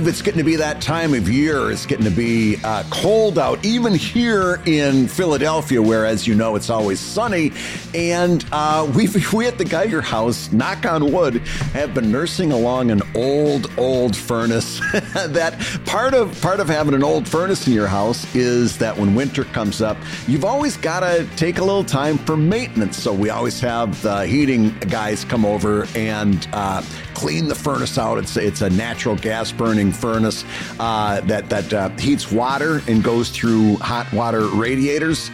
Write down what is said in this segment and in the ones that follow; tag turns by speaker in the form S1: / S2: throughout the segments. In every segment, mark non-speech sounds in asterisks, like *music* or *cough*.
S1: Dave, it's getting to be that time of year. It's getting to be uh, cold out, even here in Philadelphia, where, as you know, it's always sunny. And uh, we *laughs* we at the Guigar House, knock on wood, have been nursing along an old, old furnace. *laughs* that part of part of having an old furnace in your house is that when winter comes up, you've always got to take a little time for maintenance. So we always have the heating guys come over and uh, clean the furnace out. It's it's a natural gas burning furnace uh, that that uh, heats water and goes through hot water radiators.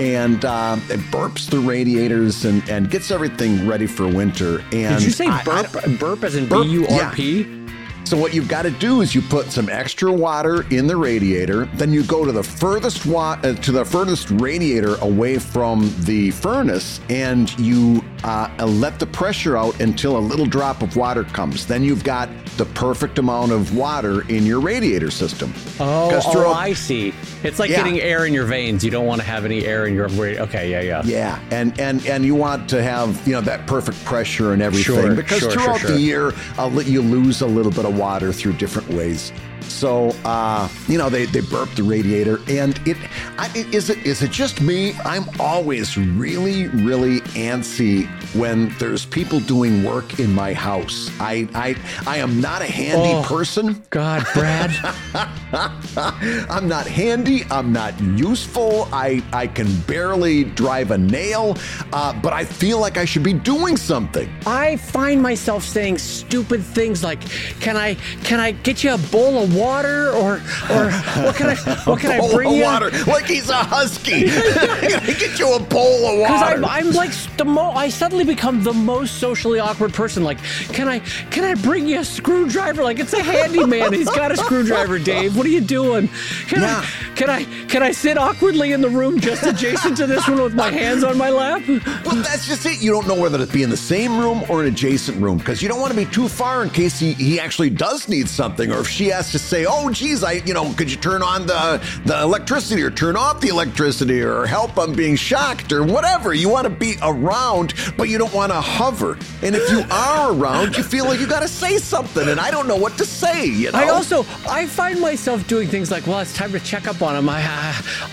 S1: And uh, it burps the radiators and, and gets everything ready for winter. And
S2: Did you say
S1: I- I
S2: burp? burp as in
S1: Burp,
S2: B U R P?
S1: so what you've got to do is you put some extra water in the radiator, then you go to the furthest wa- uh, to the furthest radiator away from the furnace, and you uh, uh, let the pressure out until a little drop of water comes. Then you've got the perfect amount of water in your radiator system.
S2: Oh, oh, I see. It's like
S1: Yeah.
S2: getting air in your veins. You don't want to have any air in your. Okay, yeah, yeah.
S1: Yeah, and and and you want to have you know that perfect pressure and everything
S2: Sure,
S1: because
S2: sure, sure,
S1: throughout
S2: sure.
S1: the year uh, you lose a little bit of water through different ways. So uh, you know they they burp the radiator, and it I, is it is it just me? I'm always really really antsy when there's people doing work in my house. I I I am not a handy
S2: Oh.
S1: person.
S2: God, Brad. *laughs*
S1: I'm not handy. I'm not useful. I, I can barely drive a nail, uh, but I feel like I should be doing something.
S2: I find myself saying stupid things like, "Can I can I get you a bowl of water or or what can I what can I
S1: bowl
S2: bring
S1: of
S2: you?"
S1: water, like he's a husky. *laughs* Can I get you a bowl of
S2: Because
S1: water?
S2: I'm, I'm like the mo- I suddenly become the most socially awkward person. Like, can I can I bring you a screwdriver? Like, it's a handyman. He's got a screwdriver. Dave, what are you doing? Can
S1: Yeah.
S2: I can I can I sit awkwardly in the room just adjacent to this one with my hands on my lap?
S1: Well, that's just it. You don't know whether to be in the same room or an adjacent room because you don't want to be too far in case he, he actually does need something, or if she has to say, "Oh, geez, I you know, could you turn on the the electricity or turn off the electricity or help I'm being shocked or whatever." You want to be around, but you don't want to hover. And if you *laughs* are around, you feel like you got to say something, and I don't know what to say. You know.
S2: I also I find myself doing things like, well, it's time to check up on him. I,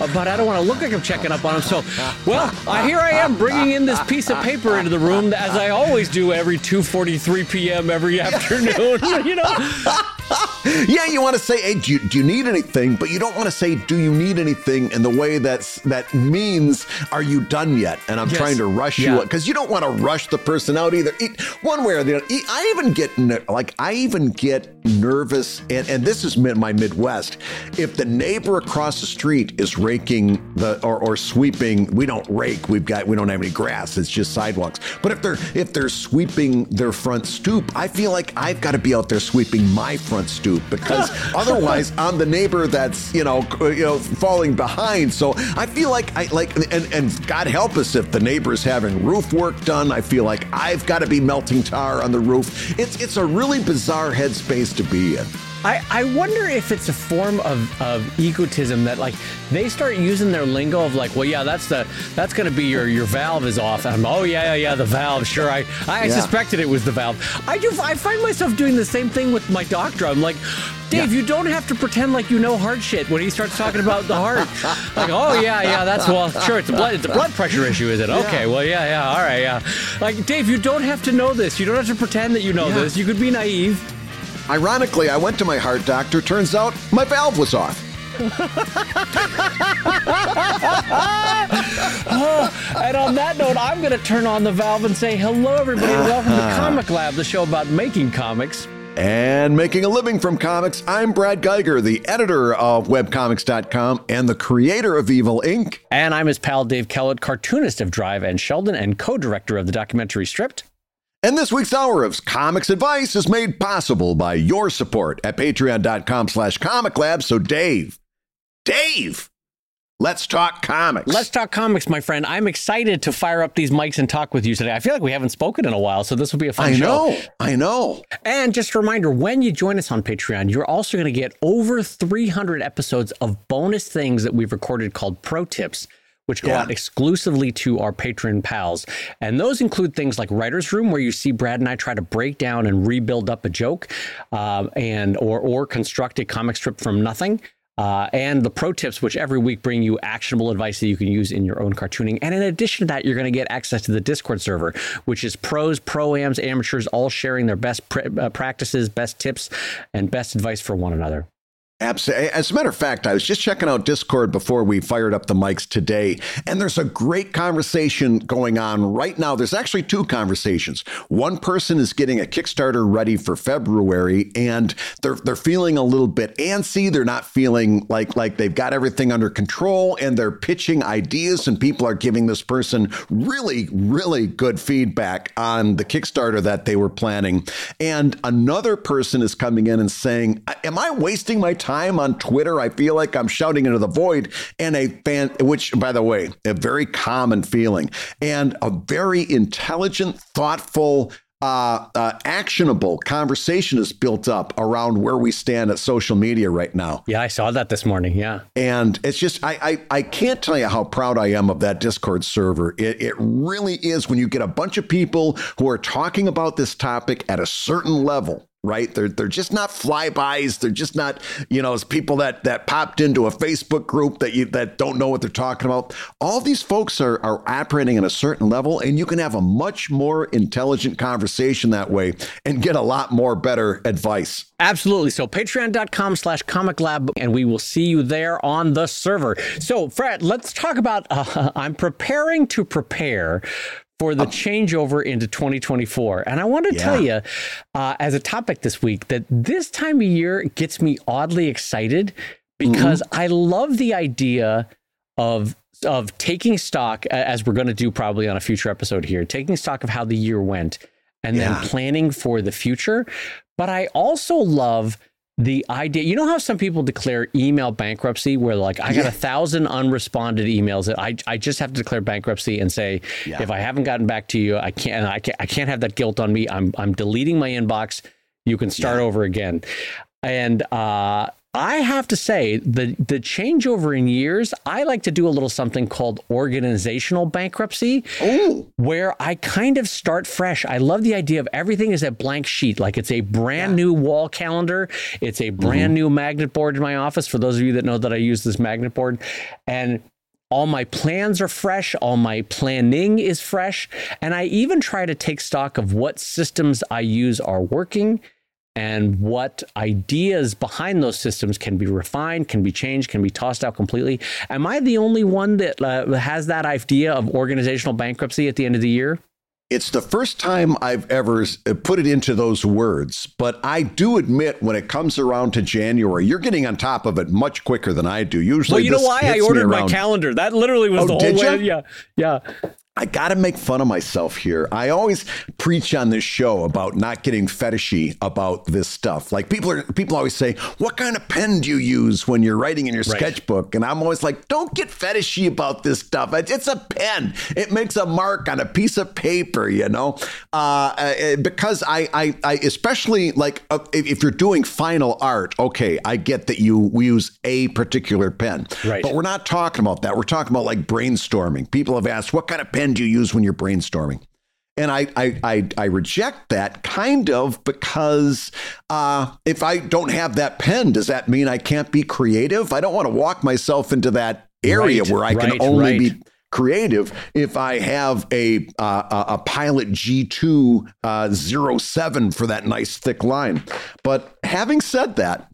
S2: uh, but I don't want to look like I'm checking up on him. So, well, uh, here I am bringing in this piece of paper into the room as I always do every 2:43 p.m. every *laughs* afternoon. *laughs* you know. *laughs*
S1: yeah, you want to say, hey, do you, do you need anything? But you don't want to say, do you need anything in the way that's that means, are you done yet? And I'm
S2: Yes.
S1: trying to rush you
S2: Yeah.
S1: because you don't want to rush the person out either. It, one way or the other. I even get like I even get nervous, and, and this is my Midwest. If the neighbor across the street is raking the or, or sweeping, we don't rake. We've got we don't have any grass. It's just sidewalks. But if they're if they're sweeping their front stoop, I feel like I've got to be out there sweeping my front stoop because *laughs* otherwise I'm the neighbor that's you know you know falling behind. So I feel like I like and and God help us if the neighbor's having roof work done. I feel like I've got to be melting tar on the roof. It's it's a really bizarre headspace to be in.
S2: I, I wonder if it's a form of, of egotism that like they start using their lingo of like, well, yeah, that's the that's gonna be your your valve is off. And I'm oh yeah yeah yeah the valve. Sure, I I
S1: Yeah.
S2: suspected it was the valve. I do I find myself doing the same thing with my doctor. I'm like, Dave, you don't have to pretend like you know heart shit when he starts talking about the heart. *laughs* like, oh yeah yeah that's well sure it's a blood it's a blood pressure issue, is it? Okay, well yeah yeah all right yeah. Like Dave, you don't have to know this. You don't have to pretend that you know
S1: Yeah.
S2: this. You could be naive.
S1: Ironically, I went to my heart doctor. Turns out my valve was off. *laughs*
S2: And on that note, I'm going to turn on the valve and say hello, everybody, and welcome to ah. Comic Lab, the show about making comics.
S1: And making a living from comics, I'm Brad Guigar, the editor of webcomics.com and the creator of Evil Inc.
S2: And I'm his pal Dave Kellett, cartoonist of Drive and Sheldon and co-director of the documentary Stripped.
S1: And this week's hour of comics advice is made possible by your support at patreon.com slash comic lab. So Dave, Dave, let's talk comics.
S2: Let's talk comics, my friend. I'm excited to fire up these mics and talk with you today. I feel like we haven't spoken in a while, so this will be a fun show.
S1: I
S2: show.
S1: know, I know.
S2: And just a reminder when you join us on Patreon, you're also going to get over 300 episodes of bonus things that we've recorded called Pro Tips, which go
S1: Yeah.
S2: out exclusively to our patron pals. And those include things like Writer's Room, where you see Brad and I try to break down and rebuild up a joke um, and or or construct a comic strip from nothing. Uh, and the pro tips, which every week bring you actionable advice that you can use in your own cartooning. And in addition to that, you're going to get access to the Discord server, which is pros, pro-ams, amateurs, all sharing their best pr- uh, practices, best tips, and best advice for one another.
S1: Absolutely. As a matter of fact, I was just checking out Discord before we fired up the mics today, and there's a great conversation going on right now. There's actually two conversations. One person is getting a Kickstarter ready for February, and they're they're feeling a little bit antsy. They're not feeling like like they've got everything under control, and they're pitching ideas, and people are giving this person really, really good feedback on the Kickstarter that they were planning. And another person is coming in and saying, "Am I wasting my time?" Time on Twitter. I feel like I'm shouting into the void. And a fan, which, by the way, a very common feeling, and a very intelligent, thoughtful, uh, uh, actionable conversation is built up around where we stand at social media right now.
S2: Yeah, I saw that this morning. Yeah.
S1: And it's just, I, I, I can't tell you how proud I am of that Discord server. It, it really is when you get a bunch of people who are talking about this topic at a certain level right? They're they're just not flybys. They're just not you know as people that that popped into a Facebook group that you that don't know what they're talking about. All these folks are are operating at a certain level, and you can have a much more intelligent conversation that way and get a lot more better advice.
S2: Absolutely. So patreon.com slash comic lab, and we will see you there on the server. So, Fred, let's talk about uh, *laughs* I'm preparing to prepare for the changeover into 2024. And I want to
S1: Yeah.
S2: tell you, uh, as a topic this week, that this time of year gets me oddly excited because I love the idea of of taking stock, as we're going to do probably on a future episode here, taking stock of how the year went and
S1: Yeah.
S2: then planning for the future. But I also love the idea. You know how some people declare email bankruptcy, where like I got a thousand unresponded emails that I I just have to declare bankruptcy and say
S1: Yeah.
S2: if I haven't gotten back to you, I can't I can't I can't have that guilt on me. I'm I'm deleting my inbox. You can start
S1: Yeah.
S2: over again. And uh, I have to say the the changeover in years, I like to do a little something called organizational bankruptcy
S1: Oh,
S2: where I kind of start fresh. I love the idea of everything is a blank sheet, like it's a brand new wall calendar. It's a brand mm-hmm. new magnet board in my office. For those of you that know that I use this magnet board, and all my plans are fresh, all my planning is fresh, and I even try to take stock of what systems I use are working and what ideas behind those systems can be refined, can be changed, can be tossed out completely. Am I the only one that uh, has that idea of organizational bankruptcy at the end of the year?
S1: It's the first time I've ever uh, put it into those words, but I do admit when it comes around to January, you're getting on top of it much quicker than I do. Usually,
S2: Well, you know why I ordered my calendar. That literally was
S1: Oh,
S2: the whole way. Yeah, yeah.
S1: I got to make fun of myself here. I always preach on this show about not getting fetishy about this stuff. Like people are people always say, "What kind of pen do you use when you're writing in your
S2: Right.
S1: sketchbook?" And I'm always like, "Don't get fetishy about this stuff. It's a pen. It makes a mark on a piece of paper, you know." Uh, uh, because I, I I especially like uh, if, if you're doing final art, okay, I get that you use a particular pen,
S2: Right.
S1: But we're not talking about that. We're talking about like brainstorming. People have asked, what kind of pen do you use when you're brainstorming? And I, I, I, I reject that kind of because uh, if I don't have that pen, does that mean I can't be creative? I don't want to walk myself into that area
S2: Right,
S1: where I can only
S2: right.
S1: be creative if I have a uh, a a Pilot G2 uh, 07 for that nice thick line. But having said that,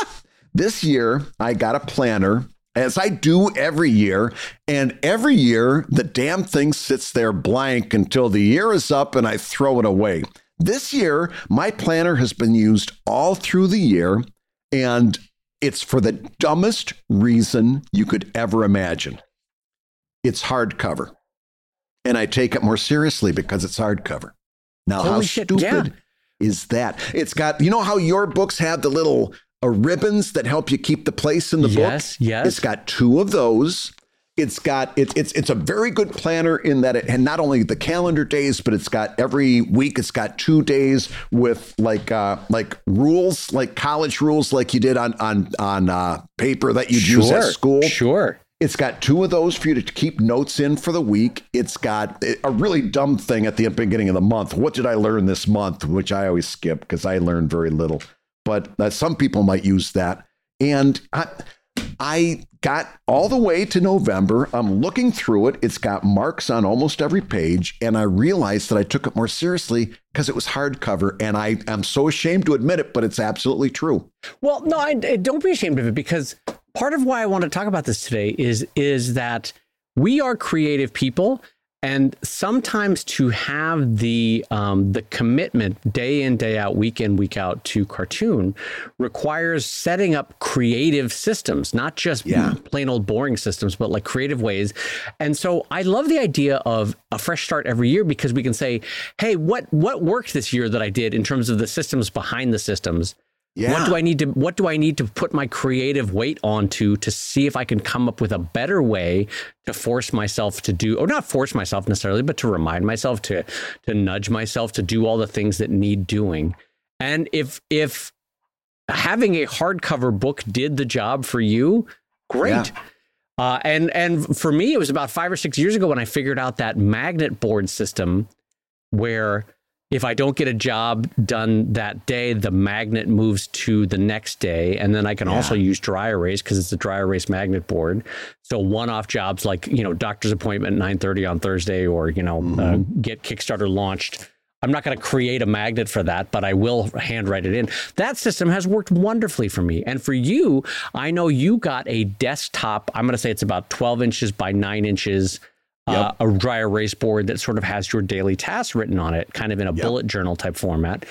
S1: *laughs* this year I got a planner as I do every year. And every year, the damn thing sits there blank until the year is up and I throw it away. This year, my planner has been used all through the year, and it's for the dumbest reason you could ever imagine. It's hardcover. And I take it more seriously because it's hardcover. Now, how
S2: shit,
S1: stupid
S2: yeah.
S1: is that? It's got, you know how your books have the little uh, ribbons that help you keep the place in the
S2: Yes,
S1: book?
S2: yes. Yes.
S1: It's got two of those. It's got it's it's it's a very good planner in that it and not only the calendar days, but it's got every week it's got two days with like uh like rules, like college rules, like you did on on on uh, paper that you'd use at school.
S2: Sure.
S1: It's got two of those for you to keep notes in for the week. It's got a really dumb thing at the beginning of the month. What did I learn this month? Which I always skip because I learned very little. But uh, some people might use that. And I, I got all the way to November. I'm looking through it. It's got marks on almost every page. And I realized that I took it more seriously because it was hardcover. And I am so ashamed to admit it, but it's absolutely true.
S2: Well, no, I, don't be ashamed of it because part of why I want to talk about this today is is that we are creative people and sometimes to have the um, the commitment day in day out week in week out to cartoon requires setting up creative systems not just yeah. plain old boring systems but like creative ways and so i love the idea of a fresh start every year because we can say hey what what worked this year that i did in terms of the systems behind the systems yeah. What do I need to what do I need to put my creative weight onto to see if I can come up with a better way to force myself to do or not force myself necessarily, but to remind myself to to nudge myself to do all the things that need doing. And if if having a hardcover book did the job for you, great. Yeah. Uh, and and for me, it was about five or six years ago when I figured out that magnet board system where if I don't get a job done that day, the magnet moves to the next day. And then I can yeah. also use dry erase because it's a dry erase magnet board. So one-off jobs like, you know, doctor's appointment 930 on Thursday or, you know, uh, mm-hmm. uh, get Kickstarter launched. I'm not going to create a magnet for that, but I will handwrite it in. That system has worked wonderfully for me. And for you, I know you got a desktop. I'm going to say it's about 12 inches by nine inches Yep. Uh, a dry erase board that sort of has your daily tasks written on it, kind of in a yep. bullet journal type format.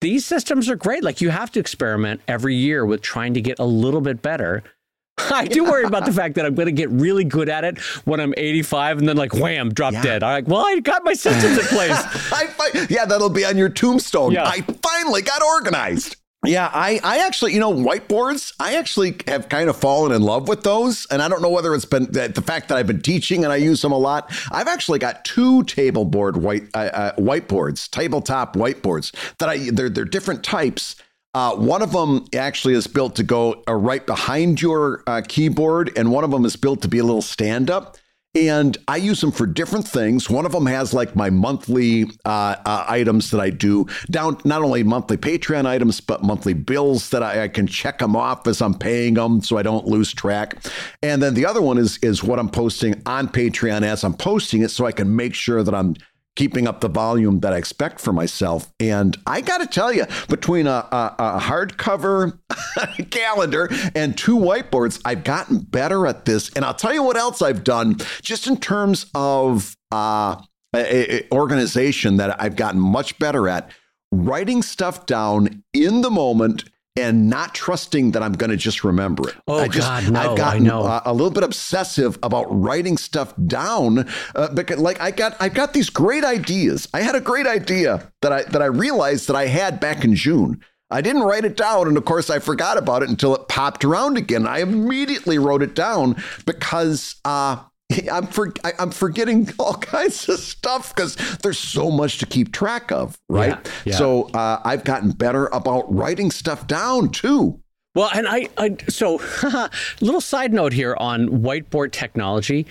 S2: These systems are great. Like you have to experiment every year with trying to get a little bit better. *laughs* I do worry about the fact that I'm going to get really good at it when I'm 85 and then like wham, drop yeah. dead. I'm like, well, I got my systems in *laughs* place.
S1: I, yeah, that'll be on your tombstone. Yeah. I finally got organized. Yeah, I, I actually, you know, whiteboards, I actually have kind of fallen in love with those. And I don't know whether it's been the fact that I've been teaching and I use them a lot. I've actually got two table board white uh, uh, whiteboards, tabletop whiteboards that I, they're, they're different types. Uh, one of them actually is built to go uh, right behind your uh, keyboard, and one of them is built to be a little stand up and I use them for different things. One of them has like my monthly uh, uh, items that I do down, not only monthly Patreon items, but monthly bills that I, I, can check them off as I'm paying them so I don't lose track. And then the other one is is what I'm posting on Patreon as I'm posting it so I can make sure that I'm keeping up the volume that I expect for myself. And I got to tell you, between a, a, a hardcover *laughs* calendar and two whiteboards, I've gotten better at this. And I'll tell you what else I've done, just in terms of uh, a, organization that I've gotten much better at. Writing stuff down in the moment and not trusting that I'm going to just remember it.
S2: Oh
S1: I just,
S2: God, no!
S1: I've
S2: gotten
S1: a, a, little bit obsessive about writing stuff down uh, because, like, I got I got these great ideas. I had a great idea that I that I realized that I had back in June. I didn't write it down, and of course, I forgot about it until it popped around again. I immediately wrote it down because uh, *laughs* I'm for, I'm forgetting *laughs* all kinds of stuff because there's so much to keep track of, right? Yeah, yeah. So uh, I've gotten better about writing stuff down too.
S2: Well, and I, I so *laughs* little side note here on whiteboard technology.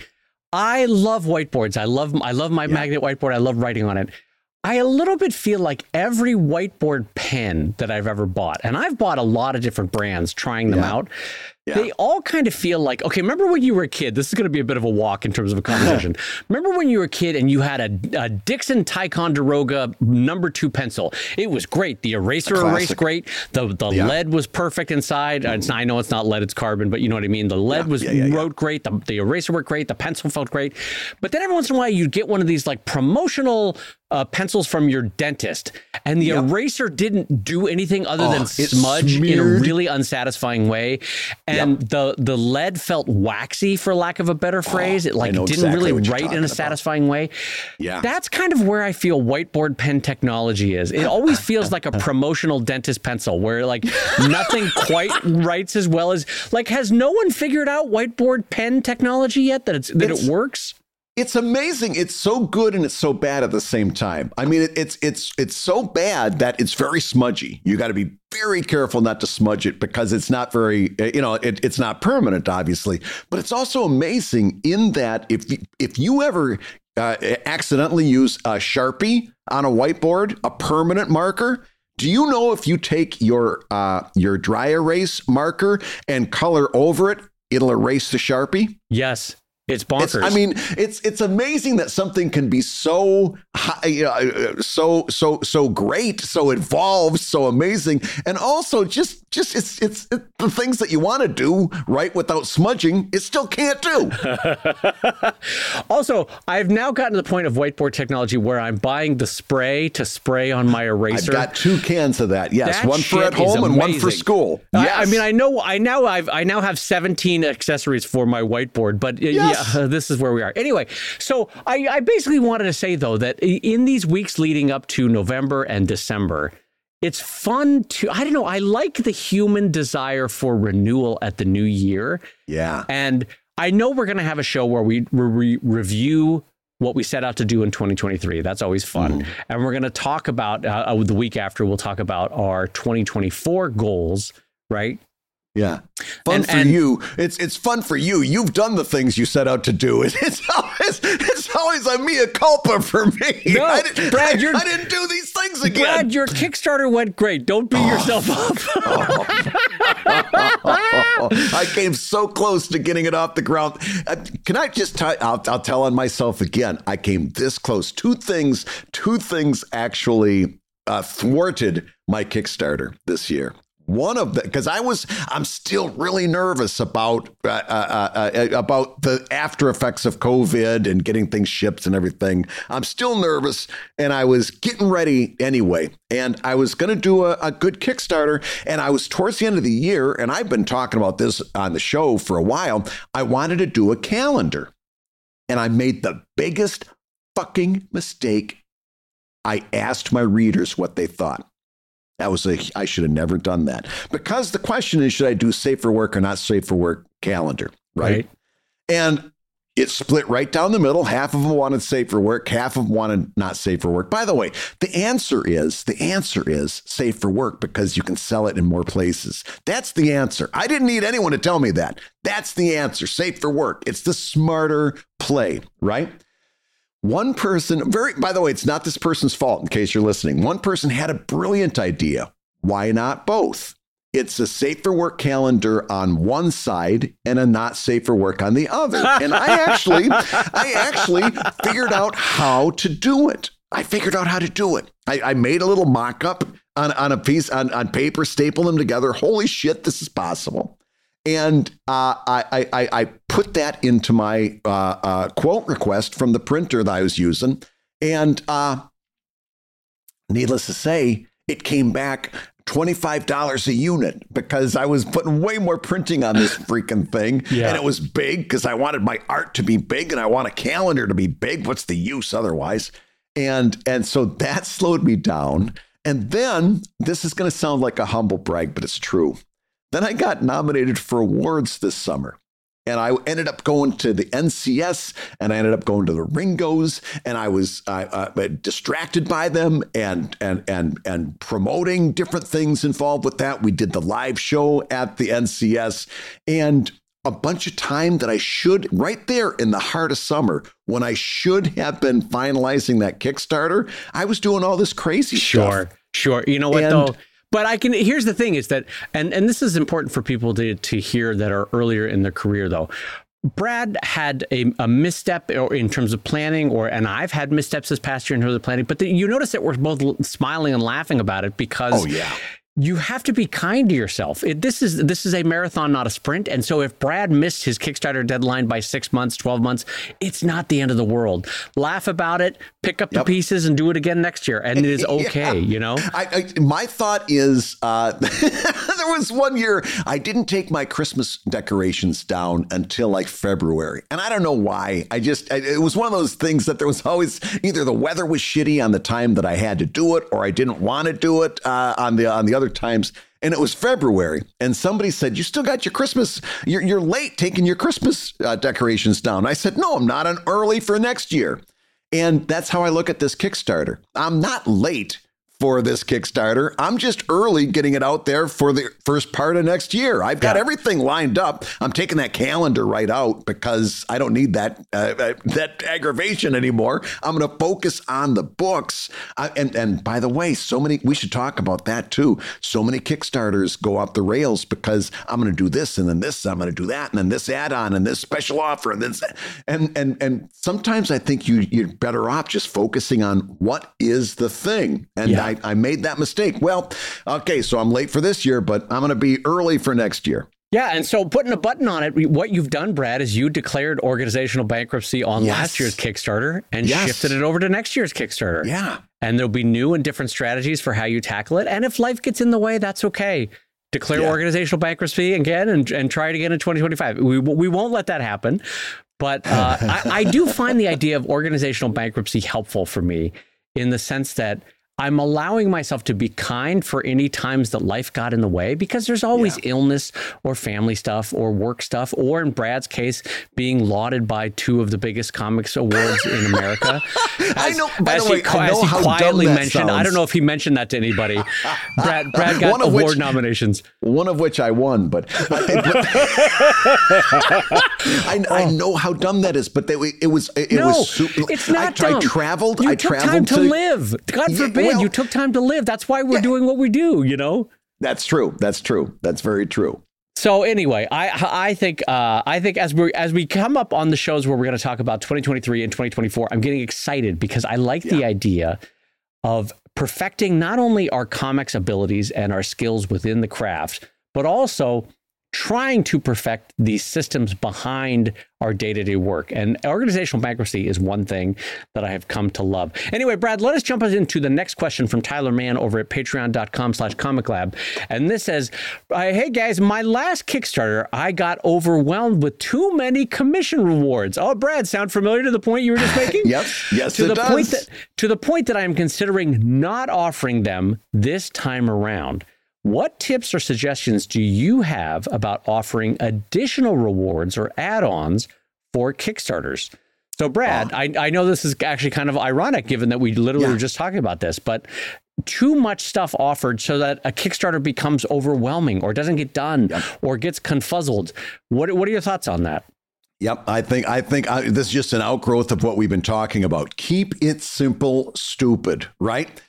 S2: I love whiteboards. I love I love my yeah. magnet whiteboard. I love writing on it. I a little bit feel like every whiteboard pen that I've ever bought, and I've bought a lot of different brands trying them out. Yeah. They all kind of feel like, okay, remember when you were a kid? This is going to be a bit of a walk in terms of a conversation. *laughs* remember when you were a kid and you had a, a Dixon Ticonderoga number two pencil? It was great. The eraser erased great. The the yeah. lead was perfect inside. Mm-hmm. I know it's not lead, it's carbon, but you know what I mean. The lead yeah. was wrote great. The, the eraser worked great. The pencil felt great. But then every once in a while, you'd get one of these like promotional uh, pencils from your dentist, and the yep. eraser didn't do anything other oh, than smudge in a really unsatisfying way and yep. the the lead felt waxy for lack of a better oh, phrase. Oh, it like didn't exactly really write in a about. satisfying way. Yeah. That's kind of where I feel whiteboard pen technology is. It always *laughs* feels like a promotional dentist pencil where like nothing *laughs* quite writes as well as like has no one figured out whiteboard pen technology yet that it's that it's, it works?
S1: It's amazing. It's so good and it's so bad at the same time. I mean, it, it's it's it's so bad that it's very smudgy. You got to be very careful not to smudge it because it's not very, you know, it, it's not permanent, obviously. But it's also amazing in that if if you ever uh, accidentally use a sharpie on a whiteboard, a permanent marker. Do you know if you take your uh, your dry erase marker and color over it, it'll erase the sharpie?
S2: Yes. It's bonkers.
S1: It's, I mean, it's it's amazing that something can be so high, uh, so so so great, so evolved, so amazing, and also just just it's it's it, the things that you want to do right without smudging, it still can't do. *laughs*
S2: also, I've now gotten to the point of whiteboard technology where I'm buying the spray to spray on my eraser.
S1: I've got two cans of that. Yes, that one for at home and one for school. Yes.
S2: I, I, mean, I know I now I've I now have 17 accessories for my whiteboard, but yes. yeah, *laughs* this is where we are. Anyway, so I, I basically wanted to say though that in these weeks leading up to November and December it's fun to i don't know i like the human desire for renewal at the new year.
S1: Yeah.
S2: And i know we're going to have a show where we re- review what we set out to do in 2023 that's always fun. Mm. and we're going to talk about uh, uh, the week after we'll talk about our 2024 goals right
S1: yeah, fun and, for and, you. It's it's fun for you. You've done the things you set out to do. *laughs* It's always it's always a mea culpa for me.
S2: No, I didn't, Brad, I,
S1: I, didn't do these things again.
S2: Brad, your *laughs* Kickstarter went great. Don't beat oh. yourself up.
S1: oh. *laughs* I came so close to getting it off the ground. Uh, can I just? T- I'll, I'll tell on myself again. I came this close. Two things. Two things actually uh, thwarted my Kickstarter this year one of the because I was I'm still really nervous about uh, uh, uh, uh, about the after effects of COVID and getting things shipped and everything. I'm still nervous, and I was getting ready anyway. And I was going to do a, a good Kickstarter, and I was towards the end of the year, and I've been talking about this on the show for a while. I wanted to do a calendar, and I made the biggest fucking mistake. I asked my readers what they thought. That was a, I should have never done that. Because the question is, should I do safe for work or not safe for work calendar? Right. right. And it split right down the middle. Half of them wanted safe for work, half of them wanted not safe for work. By the way, the answer is the answer is safe for work because you can sell it in more places. That's the answer. I didn't need anyone to tell me that. That's the answer. Safe for work. It's the smarter play, right? One person, very, by the way, it's not this person's fault in case you're listening. One person had a brilliant idea. Why not both? It's a safe for work calendar on one side and a not safe for work on the other. And I *laughs* actually, I actually figured out how to do it. I figured out how to do it. I, I made a little mock up on, on a piece on, on paper, staple them together. Holy shit, this is possible. And uh, I, I, I, put that into my uh, uh, quote request from the printer that I was using. And uh, needless to say, it came back $25 a unit because I was putting way more printing on this freaking thing. *laughs* Yeah. And it was big because I wanted my art to be big and I want a calendar to be big. What's the use otherwise? And and so that slowed me down. And then this is going to sound like a humble brag, but it's true. Then I got nominated for awards this summer. And I ended up going to the NCS and I ended up going to the Ringos and I was uh, distracted by them and, and, and, and promoting different things involved with that. We did the live show at the NCS and a bunch of time that I should, right there in the heart of summer, when I should have been finalizing that Kickstarter, I was doing all this crazy
S2: sure,
S1: stuff.
S2: Sure, sure. You know what, and, though? But I can. Here's the thing: is that, and and this is important for people to to hear that are earlier in their career, though. Brad had a, a misstep uh, in terms of planning, or and I've had missteps this past year in terms of planning. But the, you notice that we're both smiling and laughing about it because
S1: oh, yeah
S2: you have to be kind to yourself. It, this is this is a marathon, not a sprint. And so, if Brad missed his Kickstarter deadline by six months, twelve months, it's not the end of the world. Laugh about it, pick up yep. the pieces, and do it again next year, and it is *laughs* okay. yeah. You know.
S1: I, I, my thought is, uh, *laughs* there was one year I didn't take my Christmas decorations down until like February, and I don't know why. I just it was one of those things that there was always either the weather was shitty on the time that I had to do it, or I didn't want to do it uh, on the on the other times, and it was February, and somebody said, "You still got your Christmas? You're, you're late taking your Christmas uh, decorations down." I said, "No, I'm not. I'm early for next year." And that's how I look at this Kickstarter. I'm not late for this Kickstarter. I'm just early getting it out there for the first part of next year. I've got yeah. everything lined up. I'm taking that calendar right out because I don't need that uh, uh that aggravation anymore. I'm going to focus on the books. And and by the way, so many we should talk about that too. So many Kickstarters go off the rails because I'm going to do this and then this. I'm going to do that and then this add-on and this special offer and then and and and sometimes I think you you're better off just focusing on what is the thing and. Yeah. I, I, made that mistake. Well, okay, so I'm late for this year, but I'm going to be early for next year.
S2: Yeah, and so putting a button on it, what you've done, Brad, is you declared organizational bankruptcy on yes. last year's Kickstarter and yes. shifted it over to next year's Kickstarter.
S1: Yeah.
S2: And there'll be new and different strategies for how you tackle it. And if life gets in the way, that's okay. Declare yeah. organizational bankruptcy again and, and try it again in 2025. We, we won't let that happen. But uh, *laughs* I, I do find the idea of organizational bankruptcy helpful for me in the sense that I'm allowing myself to be kind for any times that life got in the way because there's always yeah. illness or family stuff or work stuff, or in Brad's case, being lauded by two of the biggest comics awards in America. *laughs*
S1: As, I know, by the way, he, I know how quietly
S2: mentioned,
S1: sounds.
S2: I don't know if he mentioned that to anybody. *laughs* Brad, Brad got award which, nominations.
S1: One of which I won, but, *laughs* I, I, oh. know how dumb that is. But they, it was it,
S2: no,
S1: was
S2: super, it's not I, dumb.
S1: I traveled.
S2: You
S1: I
S2: took
S1: traveled
S2: time to, to live. God forbid well, you took time to live. That's why we're yeah. doing what we do, you know?
S1: That's true. That's true. That's very true.
S2: So anyway, I I think uh, I think as we as we come up on the shows where we're going to talk about 2023 and 2024, I'm getting excited because I like yeah. the idea of perfecting not only our comics abilities and our skills within the craft, but also trying to perfect the systems behind our day-to-day work. And organizational bankruptcy is one thing that I have come to love. Anyway, Brad, let us jump into the next question from Tyler Mann over at patreon.com slash comic lab. And this says, uh, hey guys, my last Kickstarter, I got overwhelmed with too many commission rewards. Oh, Brad, sound familiar to the point you were just making? *laughs*
S1: yep. Yes,
S2: to
S1: it
S2: the
S1: does.
S2: Point that, to the point that I am considering not offering them this time around. What tips or suggestions do you have about offering additional rewards or add ons for Kickstarters? So, Brad, oh. I, I know this is actually kind of ironic given that we literally yeah. were just talking about this, but too much stuff offered so that a Kickstarter becomes overwhelming or doesn't get done yep. or gets confuzzled. What, what are your thoughts on that?
S1: Yep, I think I think I, this is just an outgrowth of what we've been talking about. Keep it simple, stupid, right?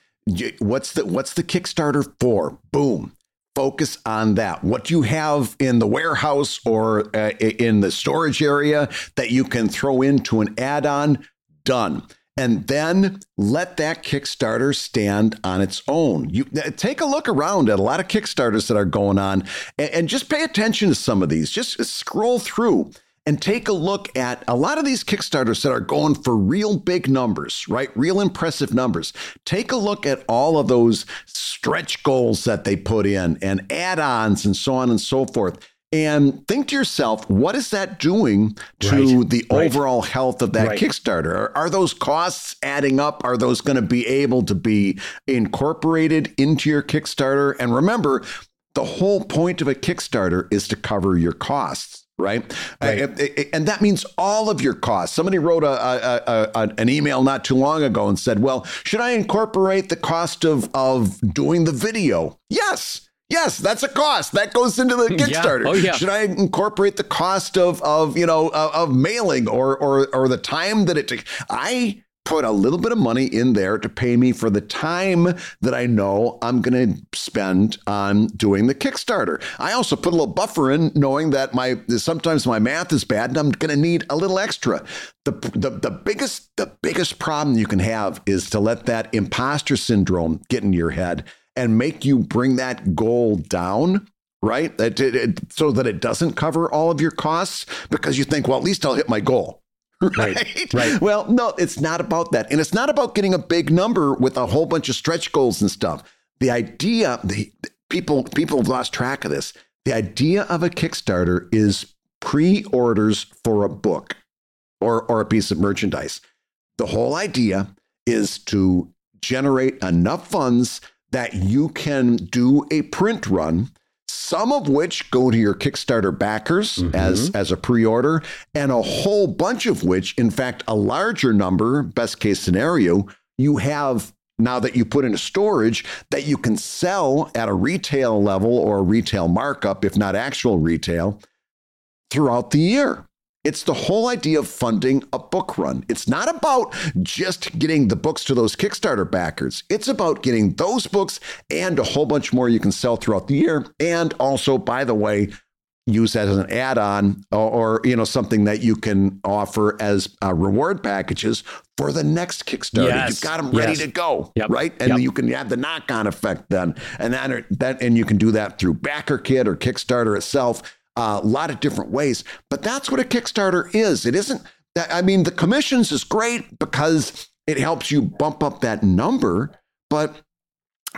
S1: What's the what's the Kickstarter for? Boom. Focus on that. What you have in the warehouse or uh, in the storage area that you can throw into an add-on, done. And then let that Kickstarter stand on its own. You uh, take a look around at a lot of Kickstarters that are going on and, and just pay attention to some of these. Just scroll through and take a look at a lot of these Kickstarters that are going for real big numbers, right? Real impressive numbers. Take a look at all of those stretch goals that they put in and add ons and so on and so forth. And think to yourself, what is that doing to right, the right. overall health of that right. Kickstarter? Are, are, those costs adding up? Are those going to be able to be incorporated into your Kickstarter? And remember, the whole point of a Kickstarter is to cover your costs right? Uh, right. and that means all of your costs. Somebody wrote a, a, a, an email not too long ago and said, "Well, should I incorporate the cost of of doing the video?" Yes. Yes, that's a cost that goes into the *laughs* Kickstarter.
S2: Yeah. Oh, yeah.
S1: Should I incorporate the cost of of you know of, of mailing or or or the time that it takes? I put a little bit of money in there to pay me for the time that I know I'm going to spend on doing the Kickstarter. I also put a little buffer in knowing that my sometimes my math is bad and I'm going to need a little extra. The, the the biggest the biggest problem you can have is to let that imposter syndrome get in your head and make you bring that goal down right? That it, so that it doesn't cover all of your costs because you think, well, at least I'll hit my goal. *laughs*
S2: Right? right. Right.
S1: Well, no, it's not about that. And it's not about getting a big number with a whole bunch of stretch goals and stuff. The idea, the people people have lost track of this. The idea of a Kickstarter is pre-orders for a book or or a piece of merchandise. The whole idea is to generate enough funds that you can do a print run some of which go to your Kickstarter backers mm-hmm. as, as a pre order, and a whole bunch of which, in fact, a larger number, best case scenario, you have now that you put into storage that you can sell at a retail level or a retail markup, if not actual retail, throughout the year. It's the whole idea of funding a book run. It's not about just getting the books to those Kickstarter backers. It's about getting those books and a whole bunch more you can sell throughout the year. And also, by the way, use as an add-on or, or you know something that you can offer as uh, reward packages for the next Kickstarter. Yes. You've got them ready yes. to go, yep. right? And yep. you can have the knock-on effect then, and then that and you can do that through BackerKit or Kickstarter itself a lot of different ways. But that's what a Kickstarter is. It isn't that, I mean, the commissions is great because it helps you bump up that number. But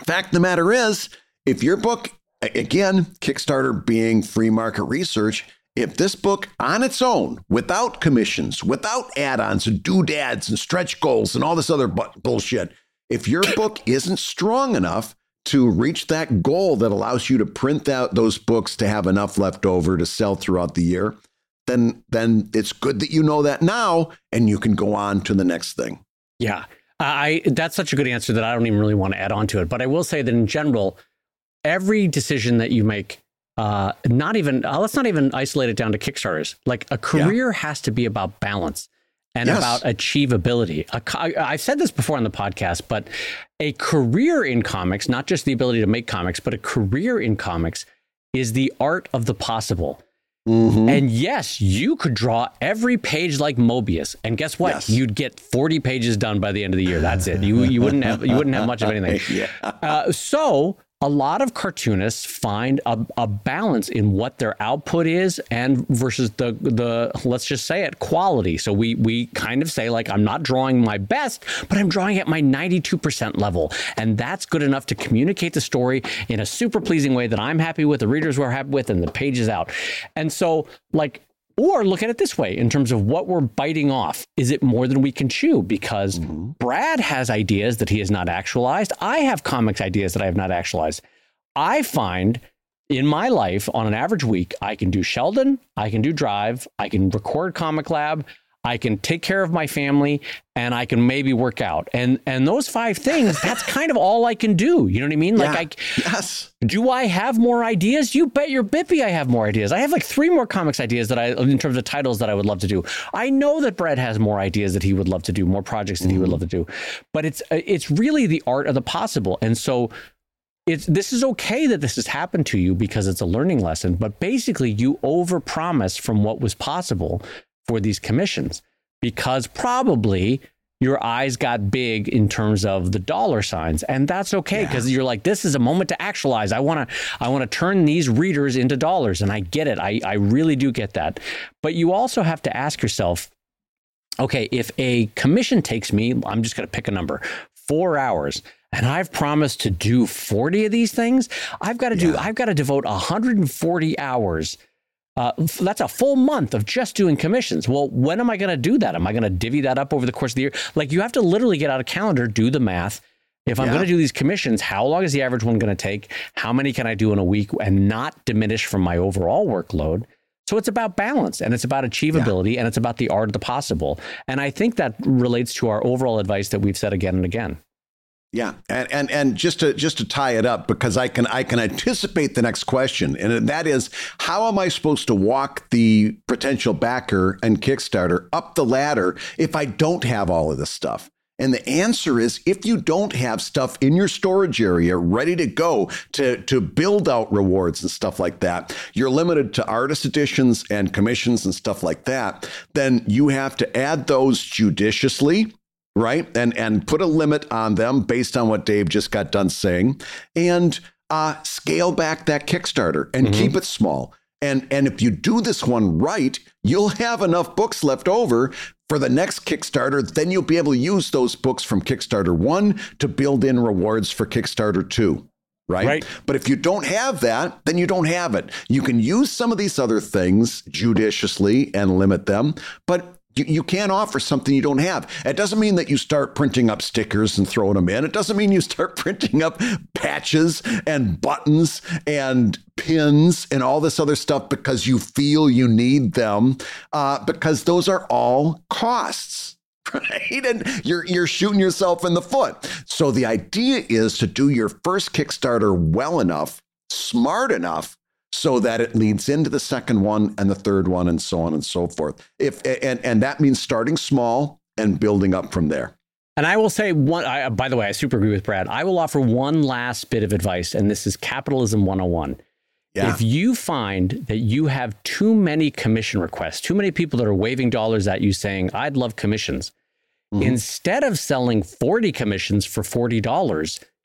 S1: fact the matter is, if your book, again, Kickstarter being free market research, if this book on its own, without commissions, without add ons and doodads and stretch goals and all this other bullshit, if your book isn't strong enough, to reach that goal that allows you to print out those books to have enough left over to sell throughout the year, then then it's good that you know that now and you can go on to the next thing.
S2: Yeah. I that's such a good answer that I don't even really want to add on to it. But I will say that in general, every decision that you make, uh, not even uh, let's not even isolate it down to Kickstarters. Like a career yeah. has to be about balance and yes. about achievability. I've said this before on the podcast, but a career in comics, not just the ability to make comics, but a career in comics is the art of the possible. Mm-hmm. And yes, you could draw every page like Moebius, and guess what? Yes. You'd get forty pages done by the end of the year. That's it. You you wouldn't have you wouldn't have much of anything. *laughs* yeah. Uh, so a lot of cartoonists find a, a, balance in what their output is and versus the the let's just say it quality. So we we kind of say like I'm not drawing my best, but I'm drawing at my 92% level, and that's good enough to communicate the story in a super pleasing way that I'm happy with, the readers were happy with, and the pages out. And so like or look at it this way in terms of what we're biting off. Is it more than we can chew? Because mm-hmm. Brad has ideas that he has not actualized. I have comics ideas that I have not actualized. I find in my life on an average week, I can do Sheldon, I can do Drive, I can record Comic Lab, I can take care of my family and I can maybe work out. And and those five things, that's *laughs* kind of all I can do. You know what I mean? Like.
S1: I yes.
S2: Do I have more ideas? You bet your bippy I have more ideas. I have like three more comics ideas that I in terms of titles that I would love to do. I know that Brad has more ideas that he would love to do, more projects that mm-hmm. he would mm-hmm. love to do. But it's it's really the art of the possible. And so it's this is okay that this has happened to you because it's a learning lesson, but basically you overpromised from what was possible for these commissions because probably your eyes got big in terms of the dollar signs. And that's okay because yeah. you're like this is a moment to actualize. I want to i want to turn these readers into dollars and i get it. I, I really do get that. But you also have to ask yourself okay if a commission takes me i'm just going to pick a number four hours and I've promised to do 40 of these things, I've got to do, I've got to devote 140 hours uh, that's a full month of just doing commissions. Well, when am I going to do that? Am I going to divvy that up over the course of the year? Like you have to literally get out a calendar, do the math. If I'm yeah. going to do these commissions, how long is the average one going to take? How many can I do in a week and not diminish from my overall workload? So it's about balance and it's about achievability yeah. and it's about the art of the possible. And I think that relates to our overall advice that we've said again and again.
S1: Yeah, and, and and just to just to tie it up because I can I can anticipate the next question, and that is how am I supposed to walk the potential backer and Kickstarter up the ladder if I don't have all of this stuff? And the answer is if you don't have stuff in your storage area ready to go to, to build out rewards and stuff like that, you're limited to artist editions and commissions and stuff like that, then you have to add those judiciously right? And and put a limit on them based on what Dave just got done saying, and uh, scale back that Kickstarter and mm-hmm. keep it small. And and if you do this one right, you'll have enough books left over for the next Kickstarter. Then you'll be able to use those books from Kickstarter one to build in rewards for Kickstarter two. Right? right? But if you don't have that, then you don't have it. You can use some of these other things judiciously and limit them, but You, you can't offer something you don't have. It doesn't mean that you start printing up stickers and throwing them in. It doesn't mean you start *laughs* printing up patches and buttons and pins and all this other stuff because you feel you need them, uh, because those are all costs. *laughs* Right. And you're you're shooting yourself in the foot. So the idea is to do your first Kickstarter well enough, smart enough so that it leads into the second one and the third one and so on and so forth. If and and that means starting small and building up from there.
S2: And I will say one. I, by the way, I super agree with Brad. I will offer one last bit of advice, and this is capitalism 101. Yeah. If you find that you have too many commission requests, too many people that are waving dollars at you saying, "I'd love commissions," mm-hmm. instead of selling 40 commissions for $40,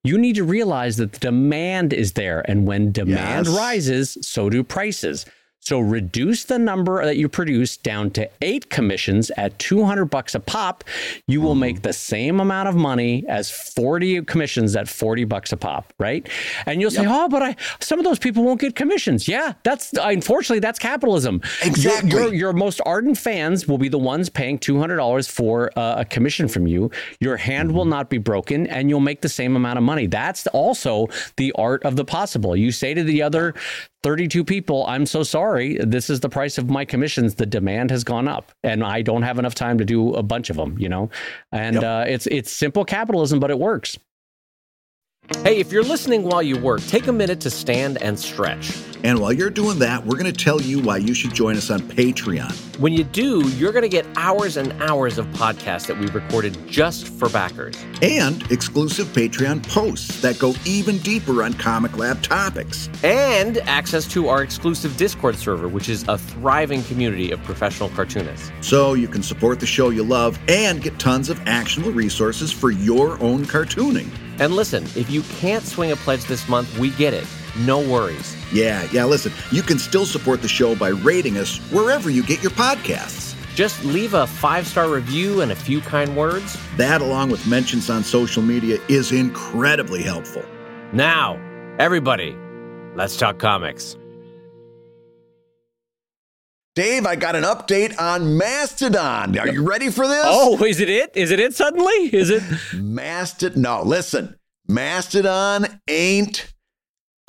S2: you need to realize that the demand is there. And when demand yes. rises, so do prices. So reduce the number that you produce down to eight commissions at 200 bucks a pop. You will make the same amount of money as 40 commissions at 40 bucks a pop, right? And you'll say, "Oh, but I some of those people won't get commissions." Yeah, that's unfortunately that's capitalism.
S1: Exactly.
S2: Your, your, your most ardent fans will be the ones paying $200 for uh, a commission from you. Your hand mm-hmm. will not be broken and you'll make the same amount of money. That's also the art of the possible. You say to the other 32 people, I'm so sorry. This is the price of my commissions. The demand has gone up and I don't have enough time to do a bunch of them, you know? And yep. uh, it's, it's simple capitalism, but it works.
S3: Hey, if you're listening while you work, take a minute to stand and stretch.
S4: And while you're doing that, we're going to tell you why you should join us on Patreon.
S3: When you do, you're going to get hours and hours of podcasts that we recorded just for backers.
S4: And exclusive Patreon posts that go even deeper on Comic Lab topics.
S3: And access to our exclusive Discord server, which is a thriving community of professional cartoonists.
S4: So you can support the show you love and get tons of actionable resources for your own cartooning.
S3: And listen, if you can't swing a pledge this month, we get it. No worries.
S4: Yeah, yeah, listen, you can still support the show by rating us wherever you get your podcasts.
S3: Just leave a five star review and a few kind words.
S4: That, along with mentions on social media, is incredibly helpful.
S3: Now, everybody, let's talk comics.
S1: Dave, I got an update on Mastodon. Are you ready for this?
S2: Oh, is it it? Is it it suddenly? Is it?
S1: Mastodon. No, listen. Mastodon ain't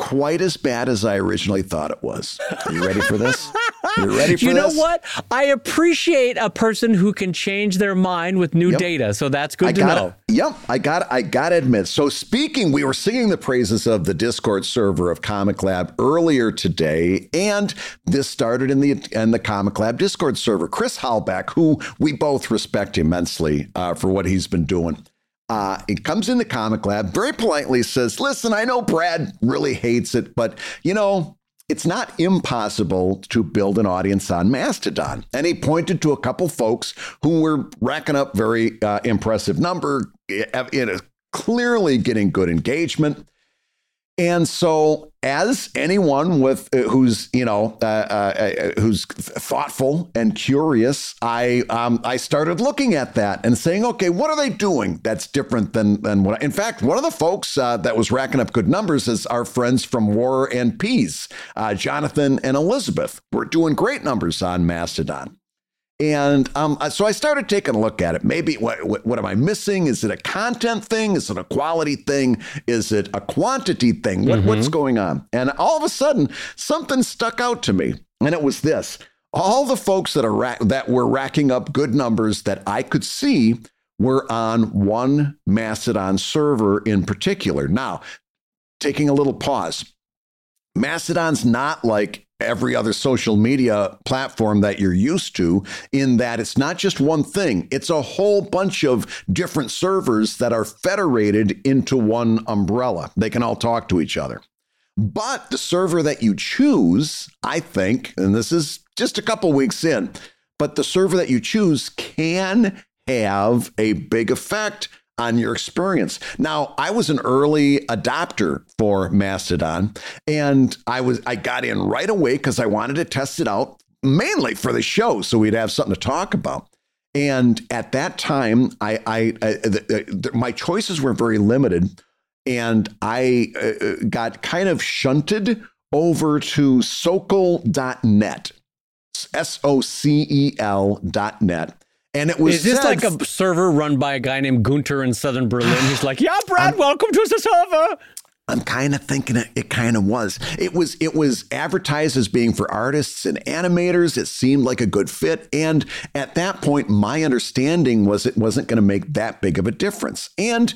S1: quite as bad as I originally thought it was. Are you ready for this? You ready for
S2: you
S1: this?
S2: You know what? I appreciate a person who can change their mind with new yep. data. So that's good
S1: I
S2: to
S1: gotta,
S2: know.
S1: Yep, I got I got to admit. So speaking, we were singing the praises of the Discord server of Comic Lab earlier today, and this started in the in the Comic Lab Discord server. Chris Hallbeck, who we both respect immensely uh, for what he's been doing. Uh, it comes in the comic lab, very politely says, Listen, I know Brad really hates it, but you know, it's not impossible to build an audience on Mastodon. And he pointed to a couple folks who were racking up very uh, impressive number, in a, clearly getting good engagement. And so, as anyone with uh, who's you know uh, uh, uh, who's thoughtful and curious, I um, I started looking at that and saying, okay, what are they doing that's different than than what? I, in fact, one of the folks uh, that was racking up good numbers is our friends from War and Peas, uh, Jonathan and Elizabeth. We're doing great numbers on Mastodon. And um, so I started taking a look at it. Maybe what, what, what, am I missing? Is it a content thing? Is it a quality thing? Is it a quantity thing? What, mm-hmm. What's going on? And all of a sudden, something stuck out to me, and it was this: all the folks that are ra- that were racking up good numbers that I could see were on one Mastodon server in particular. Now, taking a little pause. Mastodon's not like every other social media platform that you're used to, in that it's not just one thing, it's a whole bunch of different servers that are federated into one umbrella. They can all talk to each other. But the server that you choose, I think, and this is just a couple weeks in, but the server that you choose can have a big effect on your experience. Now, I was an early adopter for Mastodon and I was I got in right away cuz I wanted to test it out mainly for the show so we'd have something to talk about. And at that time, I, I, I the, the, my choices were very limited, and I uh, uh got kind of shunted over to Socel.net, S O C E L.net And it was
S2: Is this like a server run by a guy named Gunter in southern Berlin? He's like, yeah, Brad, welcome to the server.
S1: I'm kind of thinking it, it kind of was. It was it was advertised as being for artists and animators. It seemed like a good fit, and at that point, my understanding was it wasn't going to make that big of a difference. And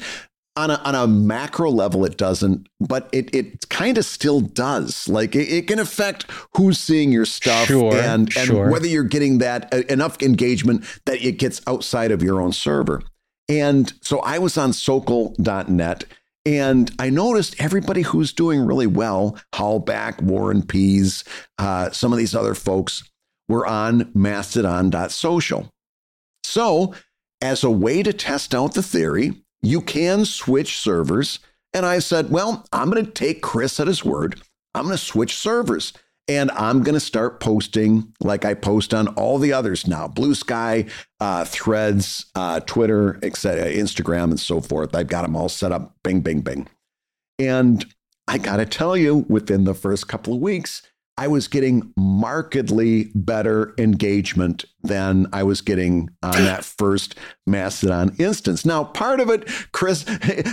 S1: on a, on a macro level, it doesn't, but it it kind of still does. Like it, it can affect who's seeing your stuff
S2: Sure,
S1: and and
S2: sure.
S1: whether you're getting that uh, enough engagement that it gets outside of your own server. And so I was on Socel.net and I noticed everybody who's doing really well, Hallbeck, Warren Pease, uh, some of these other folks were on mastodon.social. So, as a way to test out the theory, you can switch servers. And I said, well, I'm going to take Chris at his word. I'm going to switch servers. And I'm going to start posting like I post on all the others now Blue Sky, uh, Threads, uh, Twitter, etc., Instagram, and so forth. I've got them all set up. Bing, bing, bing. And I got to tell you, within the first couple of weeks, I was getting markedly better engagement than I was getting on that *clears throat* first Mastodon instance. Now, part of it, Chris,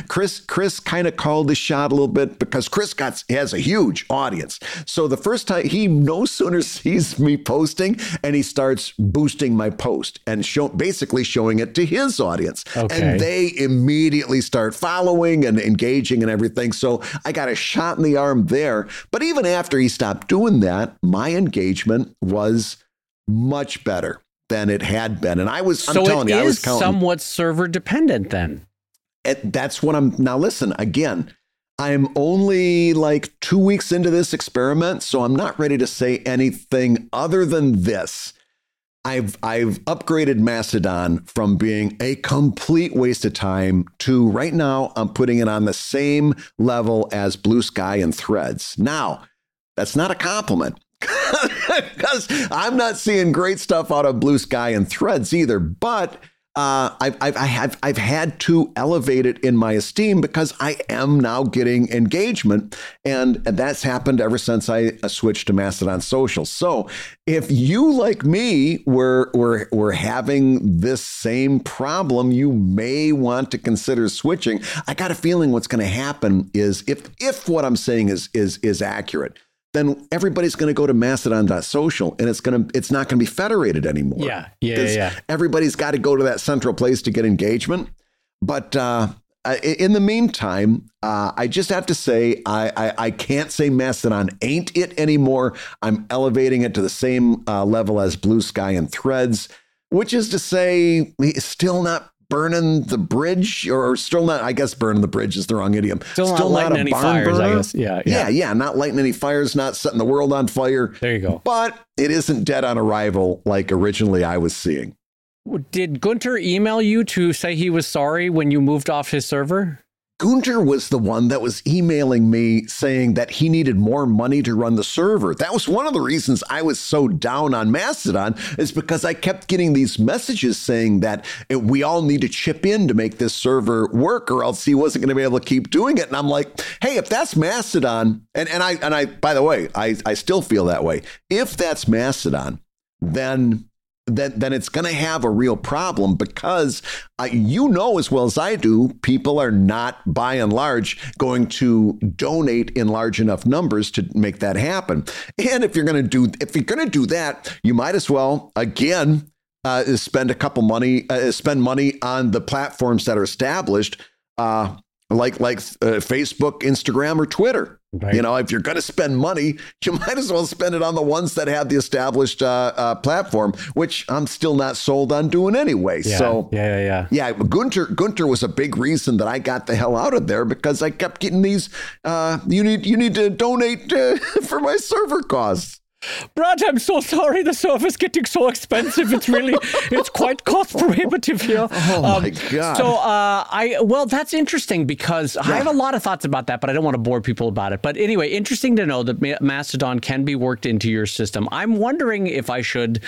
S1: Chris, Chris kind of called the shot a little bit because Chris got has a huge audience. So the first time he no sooner *laughs* sees me posting and he starts boosting my post and show basically showing it to his audience.
S2: Okay.
S1: And they immediately start following and engaging and everything. So I got a shot in the arm there. But even after he stopped doing that, my engagement was much better than it had been. And I was, I'm
S2: so
S1: telling
S2: it
S1: you, I was counting.
S2: somewhat server dependent then.
S1: And that's what I'm now. Listen again. I'm only like two weeks into this experiment, so I'm not ready to say anything other than this. I've I've upgraded Mastodon from being a complete waste of time to right now I'm putting it on the same level as Blue Sky and Threads. Now, that's not a compliment *laughs* *laughs* because I'm not seeing great stuff out of Blue Sky and Threads either. But uh, I've, I've, I have, I've had to elevate it in my esteem because I am now getting engagement. And that's happened ever since I uh, switched to Mastodon Social. So if you, like me, were, were, were having this same problem, you may want to consider switching. I got a feeling what's going to happen is if, if what I'm saying is, is, is accurate, then everybody's going to go to mastodon.social and it's going to it's not going to be federated anymore.
S2: Yeah, yeah, yeah.
S1: Everybody's got to go to that central place to get engagement. But uh, in the meantime, uh, I just have to say I, I I can't say Mastodon ain't it anymore. I'm elevating it to the same uh, level as Blue Sky and Threads, which is to say, it's still not burning the bridge, or still not. I guess burning the bridge is the wrong idiom.
S2: Still not lighting any fires, I guess. Yeah,
S1: yeah,
S2: yeah.
S1: yeah, not lighting any fires, not setting the world on fire.
S2: There you go.
S1: But it isn't dead on arrival like originally I was seeing.
S2: Did Gunter email you to say he was sorry when you moved off his server?
S1: Gunter was the one that was emailing me saying that he needed more money to run the server. That was one of the reasons I was so down on Mastodon, is because I kept getting these messages saying that eh, we all need to chip in to make this server work, or else he wasn't going to be able to keep doing it. And I'm like, hey, if that's Mastodon, and, and I and I by the way, I, I still feel that way. If that's Mastodon, then then then it's going to have a real problem because uh, you know as well as I do, people are not by and large going to donate in large enough numbers to make that happen. And if you're going to do if you're going to do that, you might as well again uh, spend a couple money uh, spend money on the platforms that are established. Uh, like like uh, Facebook, Instagram, or Twitter.
S2: Right.
S1: You know, if you're going to spend money, *laughs* you might as well spend it on the ones that have the established uh, uh, platform, which I'm still not sold on doing anyway.
S2: Yeah,
S1: So
S2: yeah, yeah, yeah.
S1: yeah, Gunter Gunter was a big reason that I got the hell out of there because I kept getting these. Uh, you need you need to donate uh, *laughs* for my server costs.
S2: Brad, I'm so sorry. The server's getting so expensive. It's really, it's quite cost prohibitive here. *laughs*
S1: Oh my God.
S2: So, uh, I well, that's interesting because I have a lot of thoughts about that, but I don't want to bore people about it. But anyway, interesting to know that Mastodon can be worked into your system. I'm wondering if I should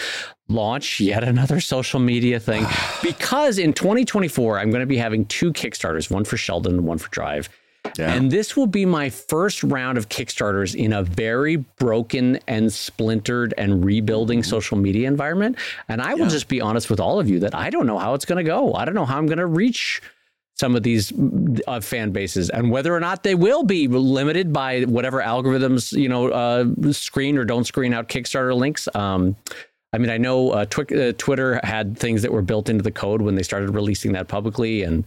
S2: launch yet another social media thing *sighs* because in 2024 I'm going to be having two Kickstarters, one for Sheldon and one for Drive.
S1: Yeah.
S2: And this will be my first round of Kickstarters in a very broken and splintered and rebuilding social media environment. And I will
S1: Yeah.
S2: just be honest with all of you that I don't know how it's going to go. I don't know how I'm going to reach some of these uh, fan bases and whether or not they will be limited by whatever algorithms you know uh, screen or don't screen out Kickstarter links. Um, I mean, I know uh, Twi- uh, Twitter had things that were built into the code when they started releasing that publicly, and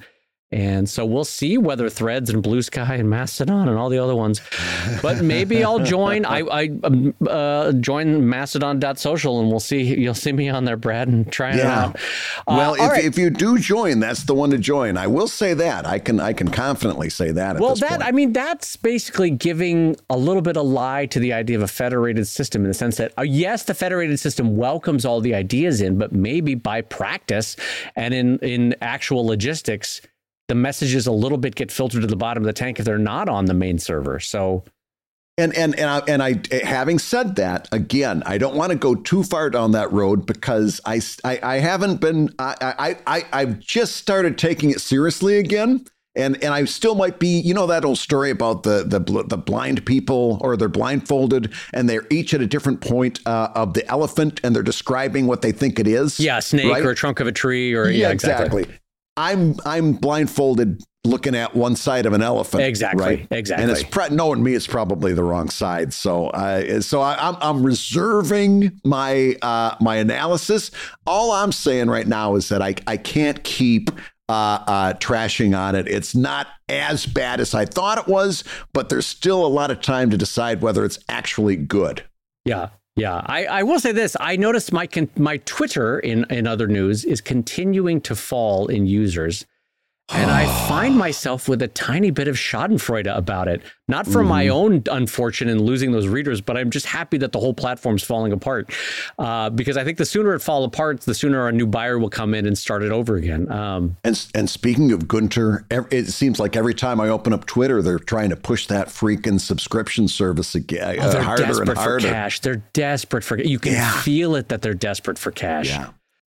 S2: and so we'll see whether Threads and Blue Sky and Mastodon and all the other ones. But maybe I'll *laughs* join. I, I um, uh, join Mastodon.social, and we'll see. You'll see me on there, Brad, and trying it out. Uh,
S1: Well, if,
S2: right.
S1: if you do join, that's the one to join. I will say that. I can I can confidently say that. At
S2: well, that
S1: point.
S2: I mean, that's basically giving a little bit of lie to the idea of a federated system in the sense that uh, yes, the federated system welcomes all the ideas in, but maybe by practice and in in actual logistics, the messages a little bit get filtered to the bottom of the tank if they're not on the main server. So
S1: And and and I, and I having said that again, I don't want to go too far down that road because I I, I haven't been I, I I I've just started taking it seriously again. And, and I still might be, you know, that old story about the the bl- the blind people, or they're blindfolded, and they're each at a different point uh, of the elephant, and they're describing what they think it is.
S2: yeah, a snake
S1: right?
S2: or a trunk of a tree or yeah, exactly.
S1: I'm I'm blindfolded looking at one side of an elephant.
S2: Exactly,
S1: Right?
S2: exactly.
S1: And it's pro- knowing me, it's probably the wrong side. So I so I, I'm I'm reserving my uh, my analysis. All I'm saying right now is that I I can't keep. Uh, uh, trashing on it. It's not as bad as I thought it was, but there's still a lot of time to decide whether it's actually good.
S2: Yeah. Yeah, I, I will say this. I noticed my my Twitter in, in other news is continuing to fall in users. And I *sighs* find myself with a tiny bit of Schadenfreude about it. Not from my own unfortune in losing those readers, but I'm just happy that the whole platform's falling apart. Uh, because I think the sooner it fall apart, the sooner a new buyer will come in and start it over again. Um,
S1: And and speaking of Gunter, it seems like every time I open up Twitter, they're trying to push that freaking subscription service again,
S2: oh,
S1: uh,
S2: they're
S1: harder and
S2: desperate for cash. They're desperate for. You can
S1: Yeah.
S2: feel it that they're desperate for cash.
S1: Yeah.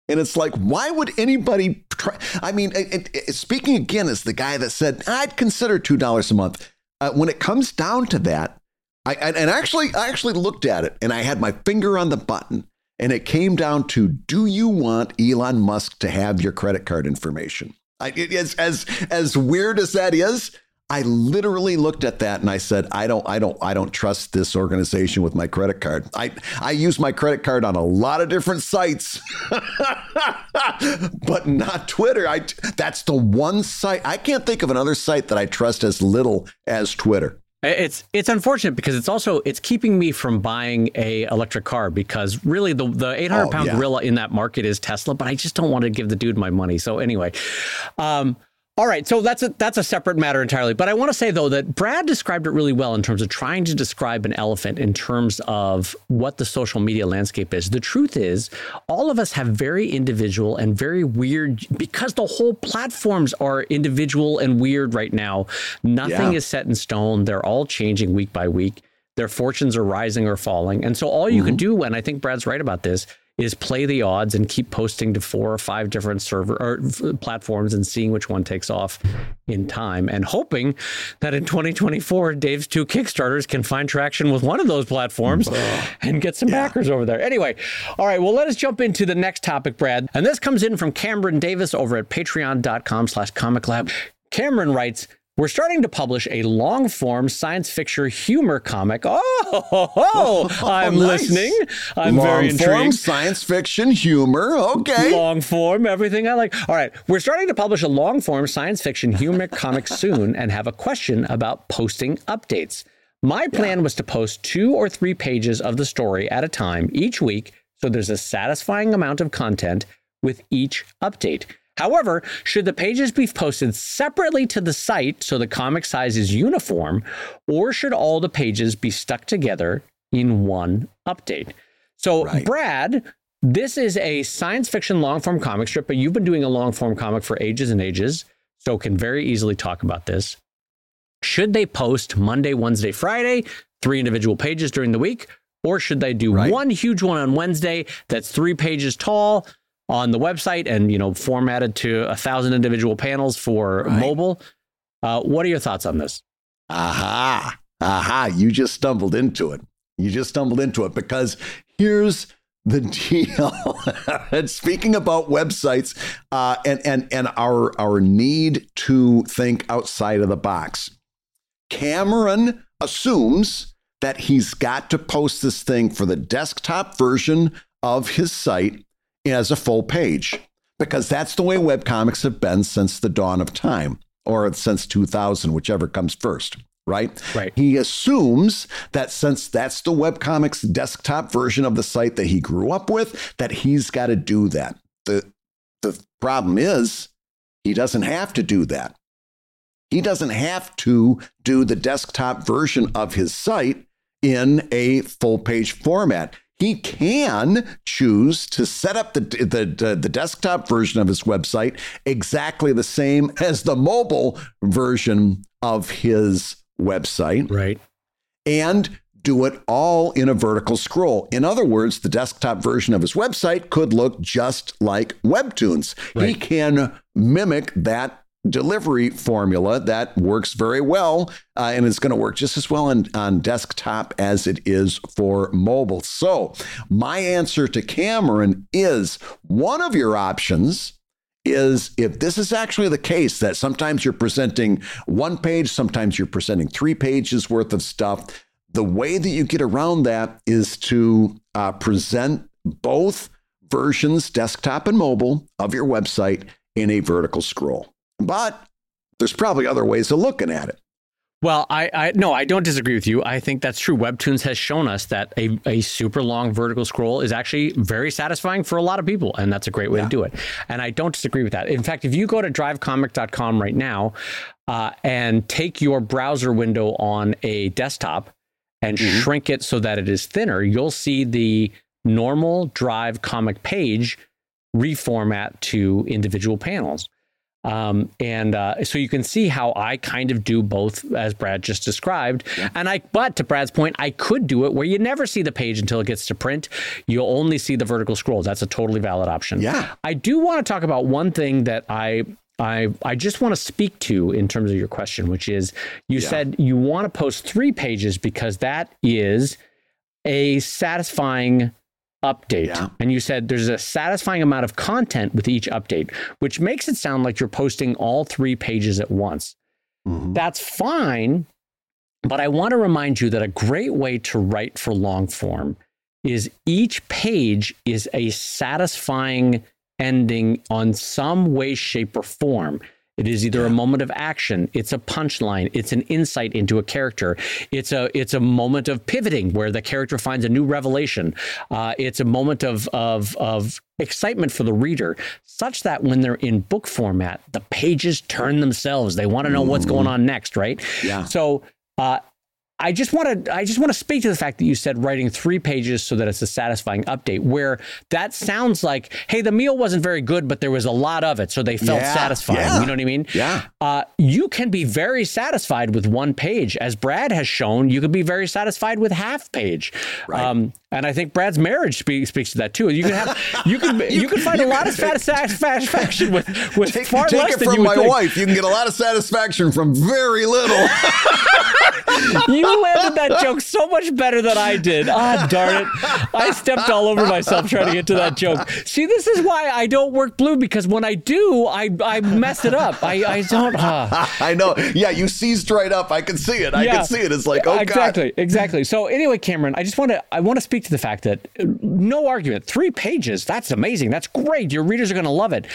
S1: And it's like, why would anybody try? I mean, it, it, speaking again as the guy that said, I'd consider $2 a month. Uh, when it comes down to that, I, and actually, I actually looked at it and I had my finger on the button and it came down to, do you want Elon Musk to have your credit card information? I, it, as, as, as weird as that is, I literally looked at that and I said, I don't, I don't, I don't trust this organization with my credit card. I, I use my credit card on a lot of different sites, *laughs* but not Twitter. I, that's the one site I can't think of another site that I trust as little as Twitter.
S2: It's it's unfortunate because it's also it's keeping me from buying a electric car because really the the 800
S1: Oh,
S2: pound
S1: yeah.
S2: gorilla in that market is Tesla, but I just don't want to give the dude my money. So anyway, um, all right, so that's a that's a separate matter entirely. But I want to say though that Brad described it really well in terms of trying to describe an elephant in terms of what the social media landscape is. The truth is, all of us have very individual and very weird because the whole platforms are individual and weird right now. Nothing
S1: Yeah.
S2: is set in stone. They're all changing week by week. Their fortunes are rising or falling. And so all you can mm-hmm. do, and I think Brad's right about this, is play the odds and keep posting to four or five different server or platforms and seeing which one takes off in time and hoping that in 2024 Dave's two Kickstarters can find traction with one of those platforms and get some backers over there. Anyway, all right, well let us jump into the next topic, Brad. And this comes in from Cameron Davis over at patreon.com slash comic lab. Cameron writes, we're starting to publish a long form science fiction humor comic. Oh, ho, ho, ho. Oh, I'm
S1: nice.
S2: listening. I'm very
S1: Long form
S2: intrigued.
S1: science fiction humor. Okay.
S2: Long form, everything I like. All right, we're starting to publish a long form science fiction humor comic *laughs* soon and have a question about posting updates. My plan was to post two or three pages of the story at a time each week so there's a satisfying amount of content with each update. However, should the pages be posted separately to the site so the comic size is uniform, or should all the pages be stuck together in one update? So,
S1: Right.
S2: Brad, this is a science fiction long form comic strip, but you've been doing a long form comic for ages and ages, so can very easily talk about this. Should they post Monday, Wednesday, Friday, three individual pages during the week? Or should they do
S1: Right.
S2: one huge one on Wednesday that's three pages tall on the website and you know formatted to a thousand individual panels for
S1: Right.
S2: mobile? Uh, what are your thoughts on this?
S1: Aha. Aha. You just stumbled into it. You just stumbled into it because here's the *laughs* deal. and speaking about websites uh, and, and, and our, our need to think outside of the box, Cameron assumes that he's got to post this thing for the desktop version of his site as a full page because that's the way webcomics have been since the dawn of time or since 2000, whichever comes first right?
S2: Right.
S1: He assumes that since that's the webcomics desktop version of the site that he grew up with, that he's got to do that. The the problem is he doesn't have to do that. He doesn't have to do the desktop version of his site in a full page format. He can choose to set up the, the, the, the, desktop version of his website exactly the same as the mobile version of his website.
S2: Right.
S1: And do it all in a vertical scroll. In other words, the desktop version of his website could look just like Webtoons. Right. He can mimic that delivery formula that works very well uh, and it's going to work just as well on, on desktop as it is for mobile. So, my answer to Cameron is one of your options is if this is actually the case that sometimes you're presenting one page, sometimes you're presenting three pages worth of stuff, the way that you get around that is to uh, present both versions, desktop and mobile, of your website in a vertical scroll. But there's probably other ways of looking at it.
S2: Well, I, I no, I don't disagree with you. I think that's true. Webtoons has shown us that a, a super long vertical scroll is actually very satisfying for a lot of people, and that's a great way yeah. to do it. And I don't disagree with that. In fact, if you go to drivecomic.com right now uh, and take your browser window on a desktop and mm-hmm. shrink it so that it is thinner, you'll see the normal Drive comic page reformat to individual panels. Um, and uh, so you can see how I kind of do both, as Brad just described. Yeah. And I, but to Brad's point, I could do it where you never see the page until it gets to print. You'll only see the vertical scrolls. That's a totally valid option.
S1: Yeah.
S2: I do want to talk about one thing that I I I just want to speak to in terms of your question, which is you yeah. said you want to post three pages because that is a satisfying update. Yeah. And you said there's a satisfying amount of content with each update, which makes it sound like you're posting all three pages at once. Mm-hmm. That's fine. But I want to remind you that a great way to write for long form is each page is a satisfying ending on some way, shape, or form. It is either a moment of action, it's a punchline, it's an insight into a character, it's a it's a moment of pivoting where the character finds a new revelation. Uh, it's a moment of of of excitement for the reader, such that when they're in book format, the pages turn themselves. They want to know what's going on next, right?
S1: Yeah.
S2: So uh, I just want to I just want to speak to the fact that you said writing three pages so that it's a satisfying update. Where that sounds like, hey, the meal wasn't very good, but there was a lot of it, so they felt yeah, satisfied. Yeah. You know what I mean?
S1: Yeah.
S2: Uh, you can be very satisfied with one page, as Brad has shown. You can be very satisfied with half page.
S1: Right. Um,
S2: and I think Brad's marriage speaks speaks to that too. You can have *laughs* you can you, you can find you a lot of *laughs* satisfaction with with
S1: take,
S2: far
S1: take
S2: less
S1: it from my
S2: think.
S1: wife. You can get a lot of satisfaction from very little. *laughs*
S2: you landed that joke so much better than I did. Ah, darn it! I stepped all over myself trying to get to that joke. See, this is why I don't work blue because when I do, I I mess it up. I I don't. Uh. *laughs*
S1: I know. Yeah, you seized right up. I can see it. I yeah. can see it. It's like oh
S2: exactly, God. exactly. So anyway, Cameron, I just want to I want to speak to the fact that uh, no argument, three pages. That's amazing. That's great. Your readers are going to love it.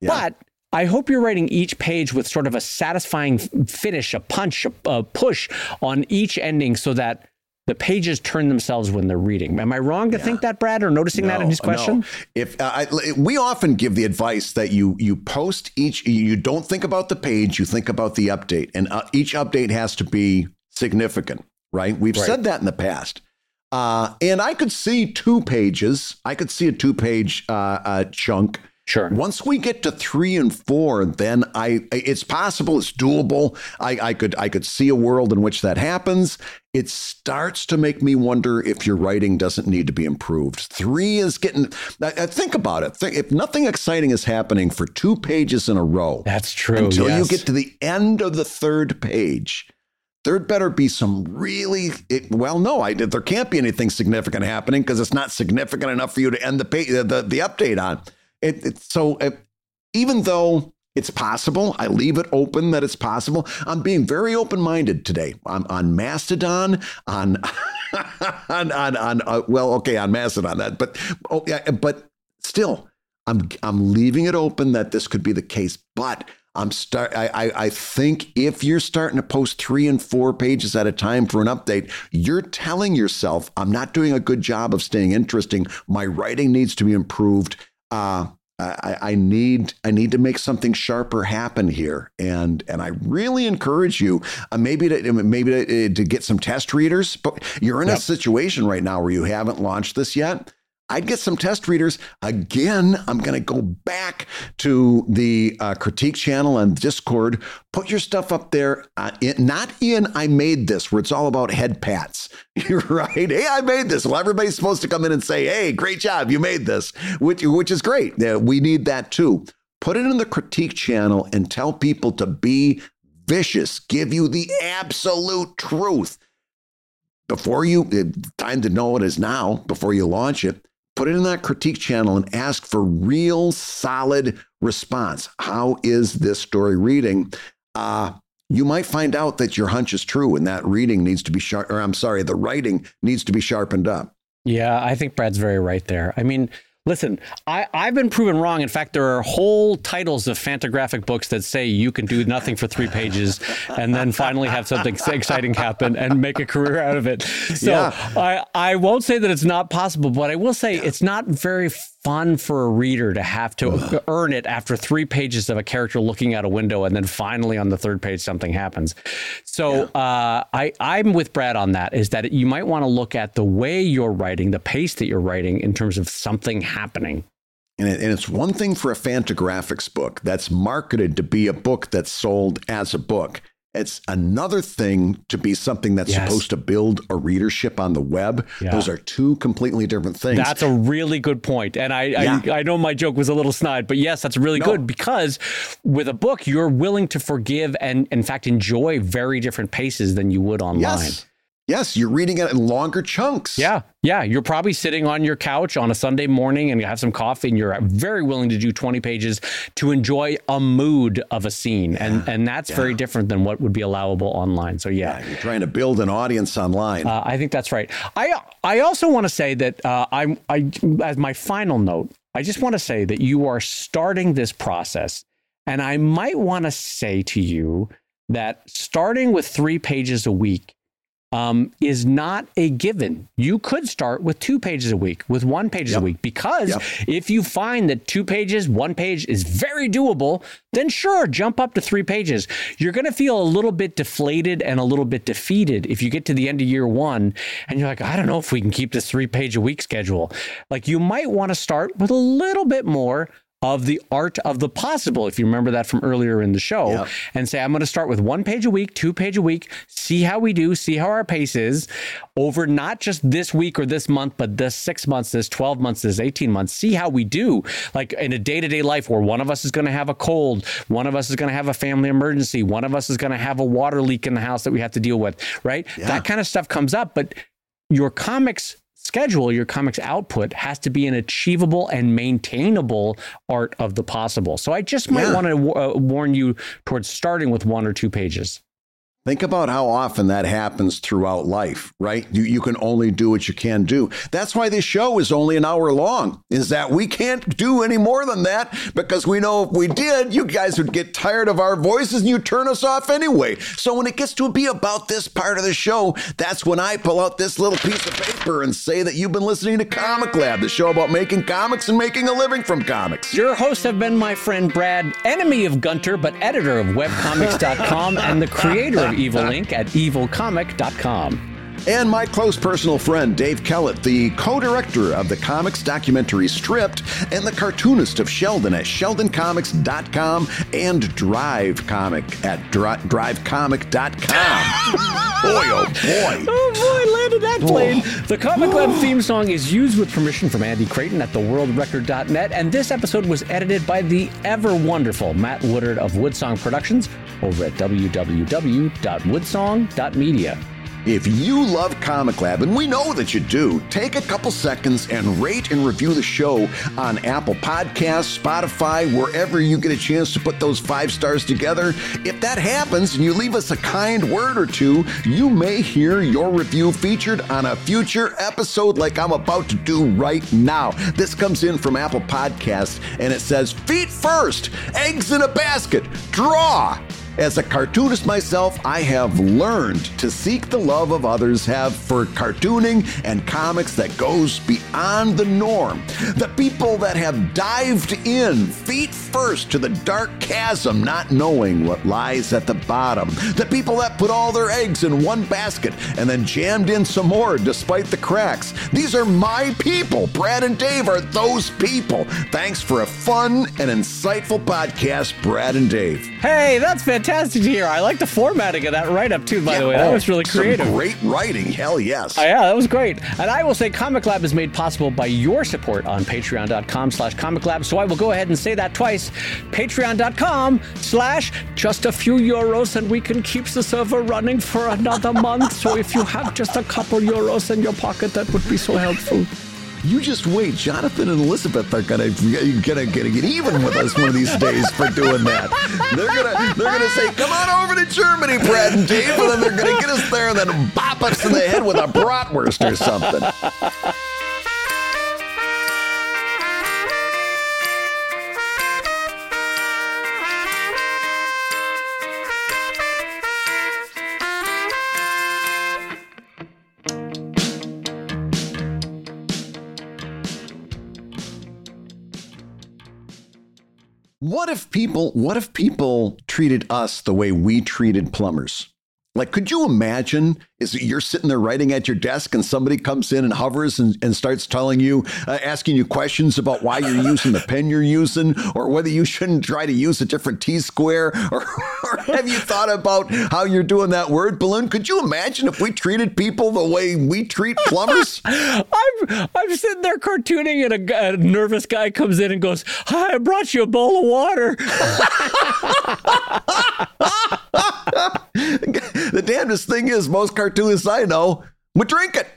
S2: Yeah. But I hope you're writing each page with sort of a satisfying finish, a punch, a push on each ending so that the pages turn themselves when they're reading. Am I wrong to yeah. think that, Brad, or noticing no, that in his question? No.
S1: If uh, I, we often give the advice that you you post each, you don't think about the page, you think about the update, and uh, each update has to be significant, right? We've right. said that in the past. Uh, and I could see two pages. I could see a two page uh, uh, chunk
S2: Sure.
S1: Once we get to three and four, then I it's possible, it's doable. I, I could I could see a world in which that happens. It starts to make me wonder if your writing doesn't need to be improved. Three is getting. I, think about it. Think, if nothing exciting is happening for two pages in a row,
S2: that's true.
S1: Until
S2: yes.
S1: you get to the end of the third page, there'd better be some really it, well no i there can't be anything significant happening because it's not significant enough for you to end the pay, the, the, the update on it, it so it, even though it's possible. I leave it open that it's possible. I'm being very open minded today I'm on Mastodon, on, *laughs* on, on, on uh, well, okay, on Mastodon, that, but, oh, yeah, but still, I'm, I'm leaving it open that this could be the case. But I'm start. I, I, I think if you're starting to post three and four pages at a time for an update, you're telling yourself, "I'm not doing a good job of staying interesting. My writing needs to be improved." Uh, I, I, need I need to make something sharper happen here, and and I really encourage you uh, maybe to maybe to, to, get some test readers. But you're in yep. a situation right now where you haven't launched this yet. I'd get some test readers. Again, I'm going to go back to the uh, critique channel and Discord. Put your stuff up there, uh, in, not in I made this, where it's all about head pats. *laughs* You're right. Hey, I made this. Well, everybody's supposed to come in and say, hey, great job, you made this, which, which is great. Yeah, we need that too. Put it in the critique channel and tell people to be vicious, give you the absolute truth before you eh, time to know it is now before you launch it put it in that critique channel and ask for real solid response. How is this story reading? Uh, you might find out that your hunch is true and that reading needs to be sharp, or I'm sorry, the writing needs to be sharpened up.
S2: Yeah, I think Brad's very right there. I mean, Listen, I, I've been proven wrong. In fact, there are whole titles of Fantagraphic books that say you can do nothing for three pages and then finally have something *laughs* exciting happen and make a career out of it. So yeah. I, I won't say that it's not possible, but I will say it's not very fun for a reader to have to Ugh. earn it after three pages of a character looking out a window and then finally on the third page something happens. So yeah. uh, I, I'm with Brad on that is that you might want to look at the way you're writing, the pace that you're writing in terms of something happening.
S1: And, it, and it's one thing for a Fantagraphics book that's marketed to be a book that's sold as a book. It's another thing to be something that's yes. supposed to build a readership on the web. Yeah. Those are two completely different things.
S2: That's a really good point. And I, yeah. I, I, know my joke was a little snide, but yes, that's really no. good because with a book, you're willing to forgive and, in fact, enjoy very different paces than you would online.
S1: Yes. Yes, you're reading it in longer chunks.
S2: Yeah. Yeah. You're probably sitting on your couch on a Sunday morning and you have some coffee and you're very willing to do 20 pages to enjoy a mood of a scene. Yeah. And and that's yeah. very different than what would be allowable online. So yeah.
S1: yeah you're trying to build an audience online.
S2: Uh, I think that's right. I I also want to say that uh, I'm I as my final note, I just want to say that you are starting this process. And I might want to say to you that starting with three pages a week um, is not a given. You could start with two pages a week, with one page yep. a week, because yep. if you find that two pages, one page is very doable, then sure, jump up to three pages. You're going to feel a little bit deflated and a little bit defeated if you get to the end of year one and you're like, I don't know if we can keep this three page a week schedule. Like you might want to start with a little bit more of the art of the possible, if you remember that from earlier in the show, yep. and say, I'm going to start with one page a week, two page a week, see how we do, see how our pace is over not just this week or this month, but this six months, this 12 months, this 18 months, see how we do. Like in a day to day life where one of us is going to have a cold, one of us is going to have a family emergency, one of us is going to have a water leak in the house that we have to deal with, right? Yeah. That kind of stuff comes up, but your comics schedule, your comics output has to be an achievable and maintainable art of the possible. So I just might yeah. want to uh, warn you towards starting with one or two pages.
S1: Think about how often that happens throughout life, right? You, you can only do what you can do. That's why this show is only an hour long, is that we can't do any more than that because we know if we did, you guys would get tired of our voices and you turn us off anyway. So when it gets to be about this part of the show, that's when I pull out this little piece of paper and say that you've been listening to Comic Lab, the show about making comics and making a living from comics.
S2: Your hosts have been my friend Brad, enemy of Gunter, but editor of webcomics.com and the creator of Evil Inc. at evilcomic.com.
S1: and my close personal friend Dave Kellett, the co director of the comics documentary Stripped and the cartoonist of Sheldon at sheldoncomics.com and Drive Comic at dri- drivecomic.com. *laughs* boy, oh boy.
S2: Oh boy, landed that plane. The Comic Lab theme song is used with permission from Andy Creighton at theworldrecord.net, and this episode was edited by the ever wonderful Matt Woodard of Woodsong Productions over at www.woodsong.media.
S1: If you love Comic Lab, and we know that you do, take a couple seconds and rate and review the show on Apple Podcasts, Spotify, wherever you get a chance to put those five stars together. If that happens and you leave us a kind word or two, you may hear your review featured on a future episode like I'm about to do right now. This comes in from Apple Podcasts and it says, Feet first, eggs in a basket, draw. As a cartoonist myself, I have learned to seek the love of others have for cartooning and comics that goes beyond the norm. The people that have dived in feet first to the dark chasm, not knowing what lies at the bottom. The people that put all their eggs in one basket and then jammed in some more despite the cracks. These are my people. Brad and Dave are those people. Thanks for a fun and insightful podcast, Brad and Dave.
S2: Hey, that's fantastic to hear. I like the formatting of that write up too, by
S1: Yeah,
S2: the way. That
S1: oh,
S2: was really
S1: some
S2: creative.
S1: great writing. Hell yes.
S2: Oh, yeah, that was great. And I will say Comic Lab is made possible by your support on patreon.com slash comic lab. So I will go ahead and say that twice. Patreon.com slash just a few euros and we can keep the server running for another month. So if you have just a couple euros in your pocket, that would be so helpful.
S1: You just wait. Jonathan and Elizabeth are gonna gonna, gonna get even with us one of these days for doing that. They're gonna they're gonna say, "Come on over to Germany, Brad and Dave," and then they're gonna get us there and then bop us in the head with a bratwurst or something. What if people what if people treated us the way we treated plumbers? Like, could you imagine is you're sitting there writing at your desk and somebody comes in and hovers and, and starts telling you, uh, asking you questions about why you're using the pen you're using or whether you shouldn't try to use a different T square *laughs* or, or have you thought about how you're doing that word balloon? Could you imagine if we treated people the way we treat plumbers? *laughs*
S2: I'm, I'm sitting there cartooning and a, a nervous guy comes in and goes, Hi, I brought you a bowl of water. *laughs* *laughs*
S1: the damnedest thing is, most cartoonists I know would drink it.